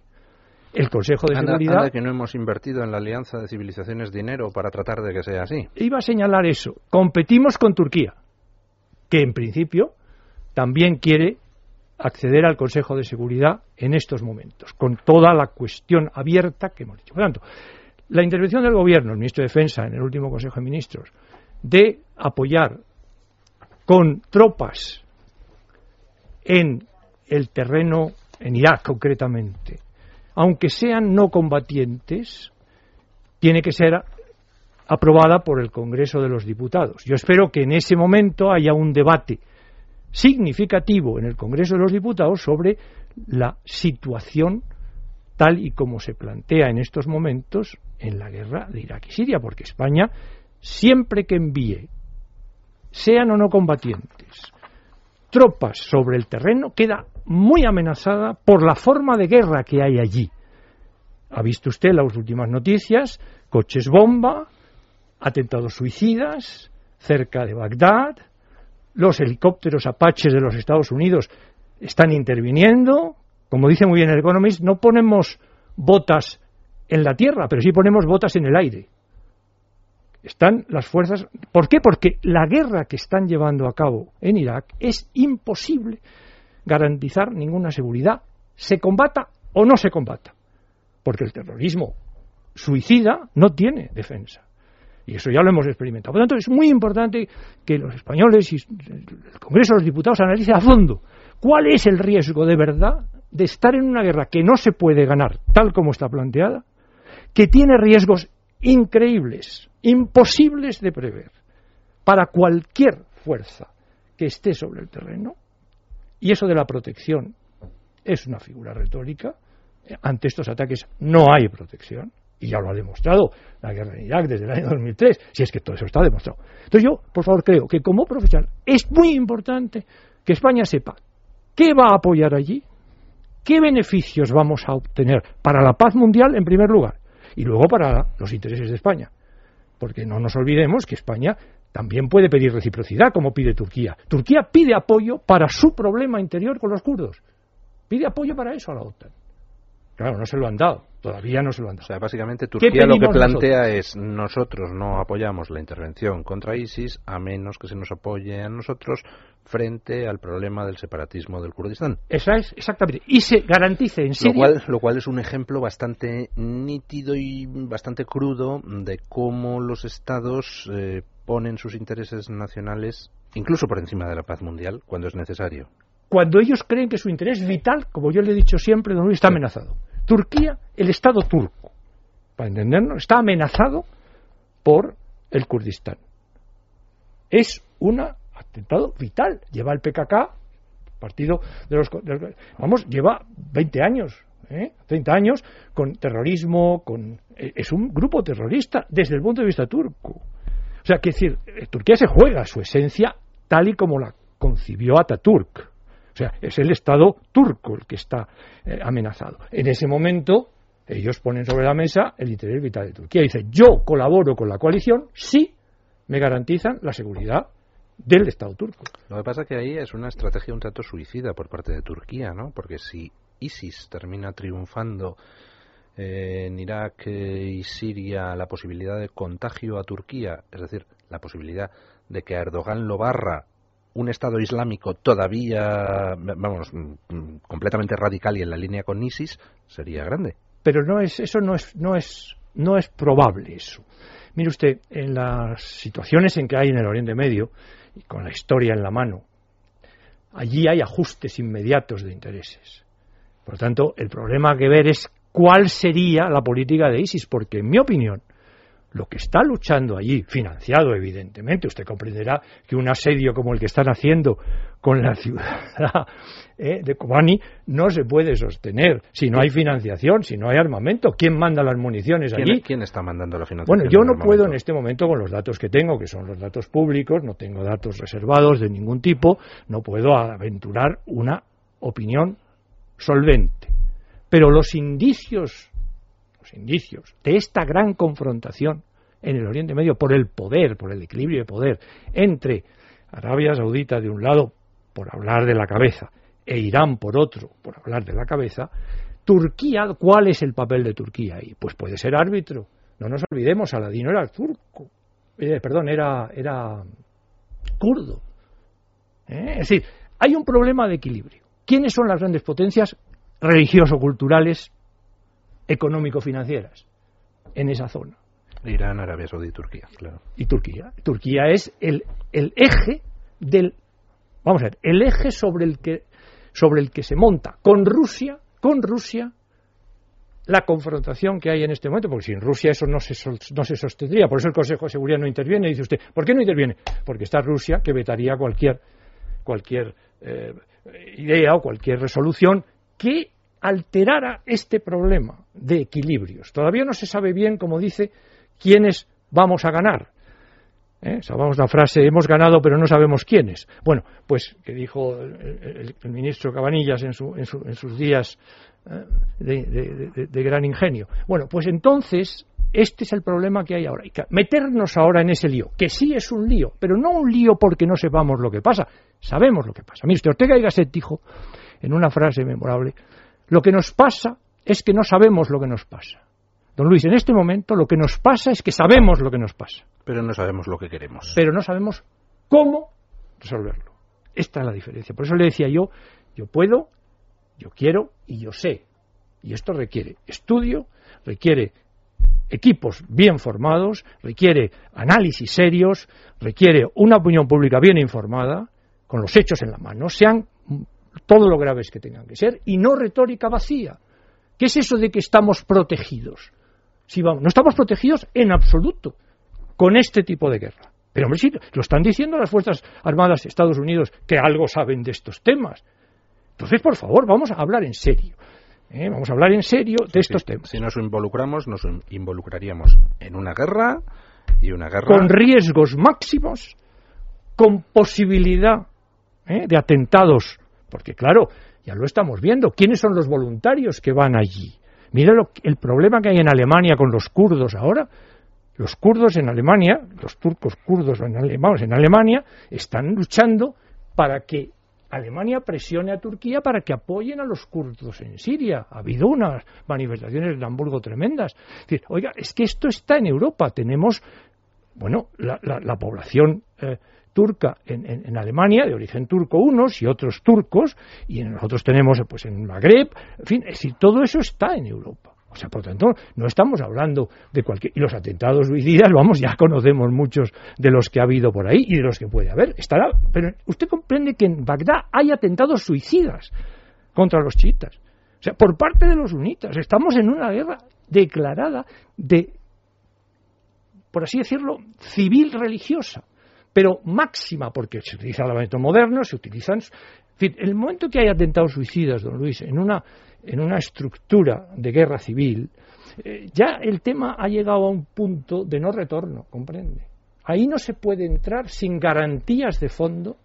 el Consejo de Seguridad. que no hemos invertido en la Alianza de Civilizaciones dinero para tratar de que sea así. Iba a señalar eso. Competimos con Turquía, que en principio también quiere acceder al Consejo de Seguridad en estos momentos, con toda la cuestión abierta que hemos dicho. Por tanto, la intervención del Gobierno, el ministro de Defensa en el último Consejo de Ministros, de apoyar con tropas en el terreno, en Irak concretamente, aunque sean no combatientes, tiene que ser aprobada por el Congreso de los Diputados. Yo espero que en ese momento haya un debate significativo en el Congreso de los Diputados sobre la situación tal y como se plantea en estos momentos en la guerra de Irak y Siria, porque España, siempre que envíe, sean o no combatientes, tropas sobre el terreno, queda muy amenazada por la forma de guerra que hay allí. Ha visto usted las últimas noticias, coches bomba, atentados suicidas cerca de Bagdad, los helicópteros apaches de los Estados Unidos están interviniendo. Como dice muy bien el Economist, no ponemos botas en la tierra, pero sí ponemos botas en el aire. Están las fuerzas. ¿Por qué? Porque la guerra que están llevando a cabo en Irak es imposible garantizar ninguna seguridad, se combata o no se combata. Porque el terrorismo suicida no tiene defensa. Y eso ya lo hemos experimentado. Por lo tanto, es muy importante que los españoles y el Congreso los Diputados analicen a fondo cuál es el riesgo de verdad de estar en una guerra que no se puede ganar tal como está planteada, que tiene riesgos increíbles, imposibles de prever, para cualquier fuerza que esté sobre el terreno. Y eso de la protección es una figura retórica. Ante estos ataques no hay protección y ya lo ha demostrado la guerra en Irak desde el año 2003, si es que todo eso está demostrado. Entonces yo, por favor, creo que como profesional es muy importante que España sepa qué va a apoyar allí, qué beneficios vamos a obtener para la paz mundial en primer lugar y luego para los intereses de España. Porque no nos olvidemos que España también puede pedir reciprocidad, como pide Turquía. Turquía pide apoyo para su problema interior con los kurdos. Pide apoyo para eso a la OTAN. Claro, no se lo han dado. Todavía no se lo han dado. O sea, básicamente Turquía lo que plantea es nosotros no apoyamos la intervención contra ISIS a menos que se nos apoye a nosotros frente al problema del separatismo del Kurdistán. Esa es, exactamente. Y se garantice en Siria... Lo cual, lo cual es un ejemplo bastante nítido y bastante crudo de cómo los estados eh, ponen sus intereses nacionales incluso por encima de la paz mundial cuando es necesario. Cuando ellos creen que su interés vital, como yo le he dicho siempre, don Luis, está amenazado. Turquía, el Estado turco, para entendernos, está amenazado por el Kurdistán. Es un atentado vital. Lleva el PKK, partido de los, vamos, lleva 20 años, ¿eh? 30 años con terrorismo, con eh, es un grupo terrorista desde el punto de vista turco. O sea, que decir, eh, Turquía se juega su esencia tal y como la concibió Ataturk. O sea, es el Estado turco el que está eh, amenazado. En ese momento, ellos ponen sobre la mesa el interés vital de Turquía. Dice, yo colaboro con la coalición si me garantizan la seguridad del Estado turco. Lo que pasa es que ahí es una estrategia un tanto suicida por parte de Turquía, ¿no? Porque si ISIS termina triunfando eh, en Irak eh, y Siria la posibilidad de contagio a Turquía, es decir, la posibilidad de que Erdogan lo barra un Estado Islámico todavía, vamos, completamente radical y en la línea con ISIS, sería grande. Pero no es, eso no es, no es, no es probable eso. Mire usted, en las situaciones en que hay en el Oriente Medio, y con la historia en la mano, allí hay ajustes inmediatos de intereses. Por lo tanto, el problema que ver es cuál sería la política de ISIS, porque en mi opinión, lo que está luchando allí, financiado evidentemente, usted comprenderá que un asedio como el que están haciendo con la ciudad eh, de Kobani no se puede sostener si no hay financiación, si no hay armamento. ¿Quién manda las municiones allí? ¿Quién está mandando la financiación? Bueno, yo no puedo en este momento con los datos que tengo, que son los datos públicos, no tengo datos reservados de ningún tipo, no puedo aventurar una opinión solvente. Pero los indicios indicios de esta gran confrontación en el Oriente Medio por el poder, por el equilibrio de poder entre Arabia Saudita de un lado, por hablar de la cabeza, e Irán por otro, por hablar de la cabeza, Turquía, ¿cuál es el papel de Turquía ahí? Pues puede ser árbitro. No nos olvidemos, Aladino era turco, eh, perdón, era, era kurdo. ¿Eh? Es decir, hay un problema de equilibrio. ¿Quiénes son las grandes potencias religioso-culturales económico-financieras en esa zona. Irán, Arabia Saudí y Turquía, claro. Y Turquía. Turquía es el, el eje del. Vamos a ver, el eje sobre el que sobre el que se monta con Rusia, con Rusia, la confrontación que hay en este momento, porque sin Rusia eso no se, no se sostendría. Por eso el Consejo de Seguridad no interviene. Dice usted, ¿por qué no interviene? Porque está Rusia que vetaría cualquier, cualquier eh, idea o cualquier resolución que alterara este problema de equilibrios. Todavía no se sabe bien, como dice, quiénes vamos a ganar. ¿Eh? Sabemos la frase, hemos ganado pero no sabemos quiénes. Bueno, pues que dijo el, ministro Cabanillas en, sus días ¿eh? de, gran ingenio. Bueno, pues entonces este es el problema que hay ahora. meternos ahora en ese lío, que sí es un lío, pero no un lío porque no sepamos lo que pasa. Sabemos lo que pasa. Mire, usted Ortega y Gasset dijo en una frase memorable lo que nos pasa es que no sabemos lo que nos pasa. Don Luis, en este momento lo que nos pasa es que sabemos lo que nos pasa. Pero no sabemos lo que queremos. Pero no sabemos cómo resolverlo. Esta es la diferencia. Por eso le decía yo, yo puedo, yo quiero y yo sé. Y esto requiere estudio, requiere equipos bien formados, requiere análisis serios, requiere una opinión pública bien informada, con los hechos en la mano, sean todo lo graves que tengan que ser, y no retórica vacía. ¿Qué es eso de que estamos protegidos? Si vamos, no estamos protegidos en absoluto con este tipo de guerra. Pero hombre, sí, lo están diciendo las Fuerzas Armadas de Estados Unidos, que algo saben de estos temas. Entonces, por favor, vamos a hablar en serio. ¿eh? Vamos a hablar en serio de estos temas. Si nos involucramos, nos involucraríamos en una guerra y una guerra. Con riesgos máximos, con posibilidad ¿eh? de atentados. Porque, claro, ya lo estamos viendo. ¿Quiénes son los voluntarios que van allí? Mira lo, el problema que hay en Alemania con los kurdos ahora. Los kurdos en Alemania, los turcos kurdos en, en Alemania, están luchando para que Alemania presione a Turquía para que apoyen a los kurdos en Siria. Ha habido unas manifestaciones en Hamburgo tremendas. oiga, es que esto está en Europa. Tenemos, bueno, la, población eh, turca en, Alemania, de origen turco unos y otros turcos, y nosotros tenemos pues en Magreb, en fin, es decir, todo eso está en Europa. O sea, por tanto, no estamos hablando de cualquier... Y los atentados suicidas, vamos, ya conocemos muchos de los que ha habido por ahí y de los que puede haber. Estará... Pero usted comprende que en Bagdad hay atentados suicidas contra los chiitas. O sea, por parte de los sunitas. Estamos en una guerra declarada de, por así decirlo, civil religiosa, pero máxima, porque se utiliza el armamento moderno, se utilizan... En fin, el momento que hay atentados suicidas, don Luis, en una en una estructura de guerra civil, eh, ya el tema ha llegado a un punto de no retorno, comprende. Ahí no se puede entrar sin garantías de fondo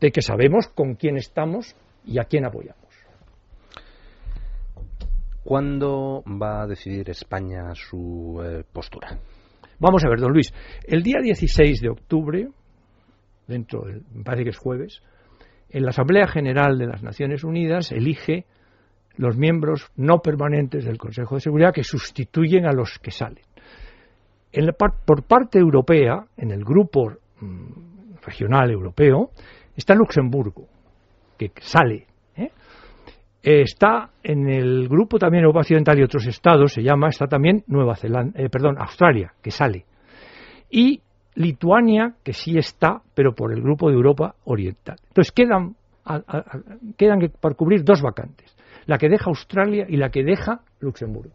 de que sabemos con quién estamos y a quién apoyamos. ¿Cuándo va a decidir España su eh, postura? Vamos a ver, don Luis. El día 16 de octubre, dentro del, me parece que es jueves, en la Asamblea General de las Naciones Unidas elige los miembros no permanentes del Consejo de Seguridad que sustituyen a los que salen. por parte europea, en el grupo mm, regional europeo, está Luxemburgo, que sale. ¿Eh? Está en el grupo también Europa Occidental y otros estados, se llama, está también Nueva Zelanda, eh, perdón, Australia, que sale. Y Lituania, que sí está, pero por el grupo de Europa Oriental. Entonces quedan, quedan por cubrir dos vacantes la que deja Australia y la que deja Luxemburgo.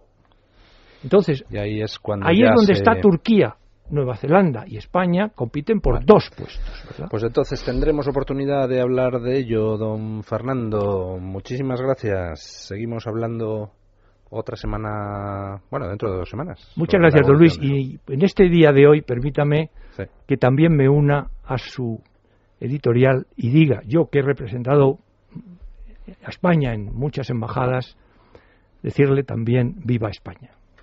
Entonces, ahí es, cuando ahí es donde está Turquía, Nueva Zelanda y España compiten por dos puestos. Pues entonces tendremos oportunidad de hablar de ello, don Fernando. Muchísimas gracias. Seguimos hablando otra semana, bueno, dentro de dos semanas. Muchas gracias, don Luis. Y en este día de hoy, permítame que también me una a su editorial y diga, yo que he representado a España en muchas embajadas, decirle también viva España.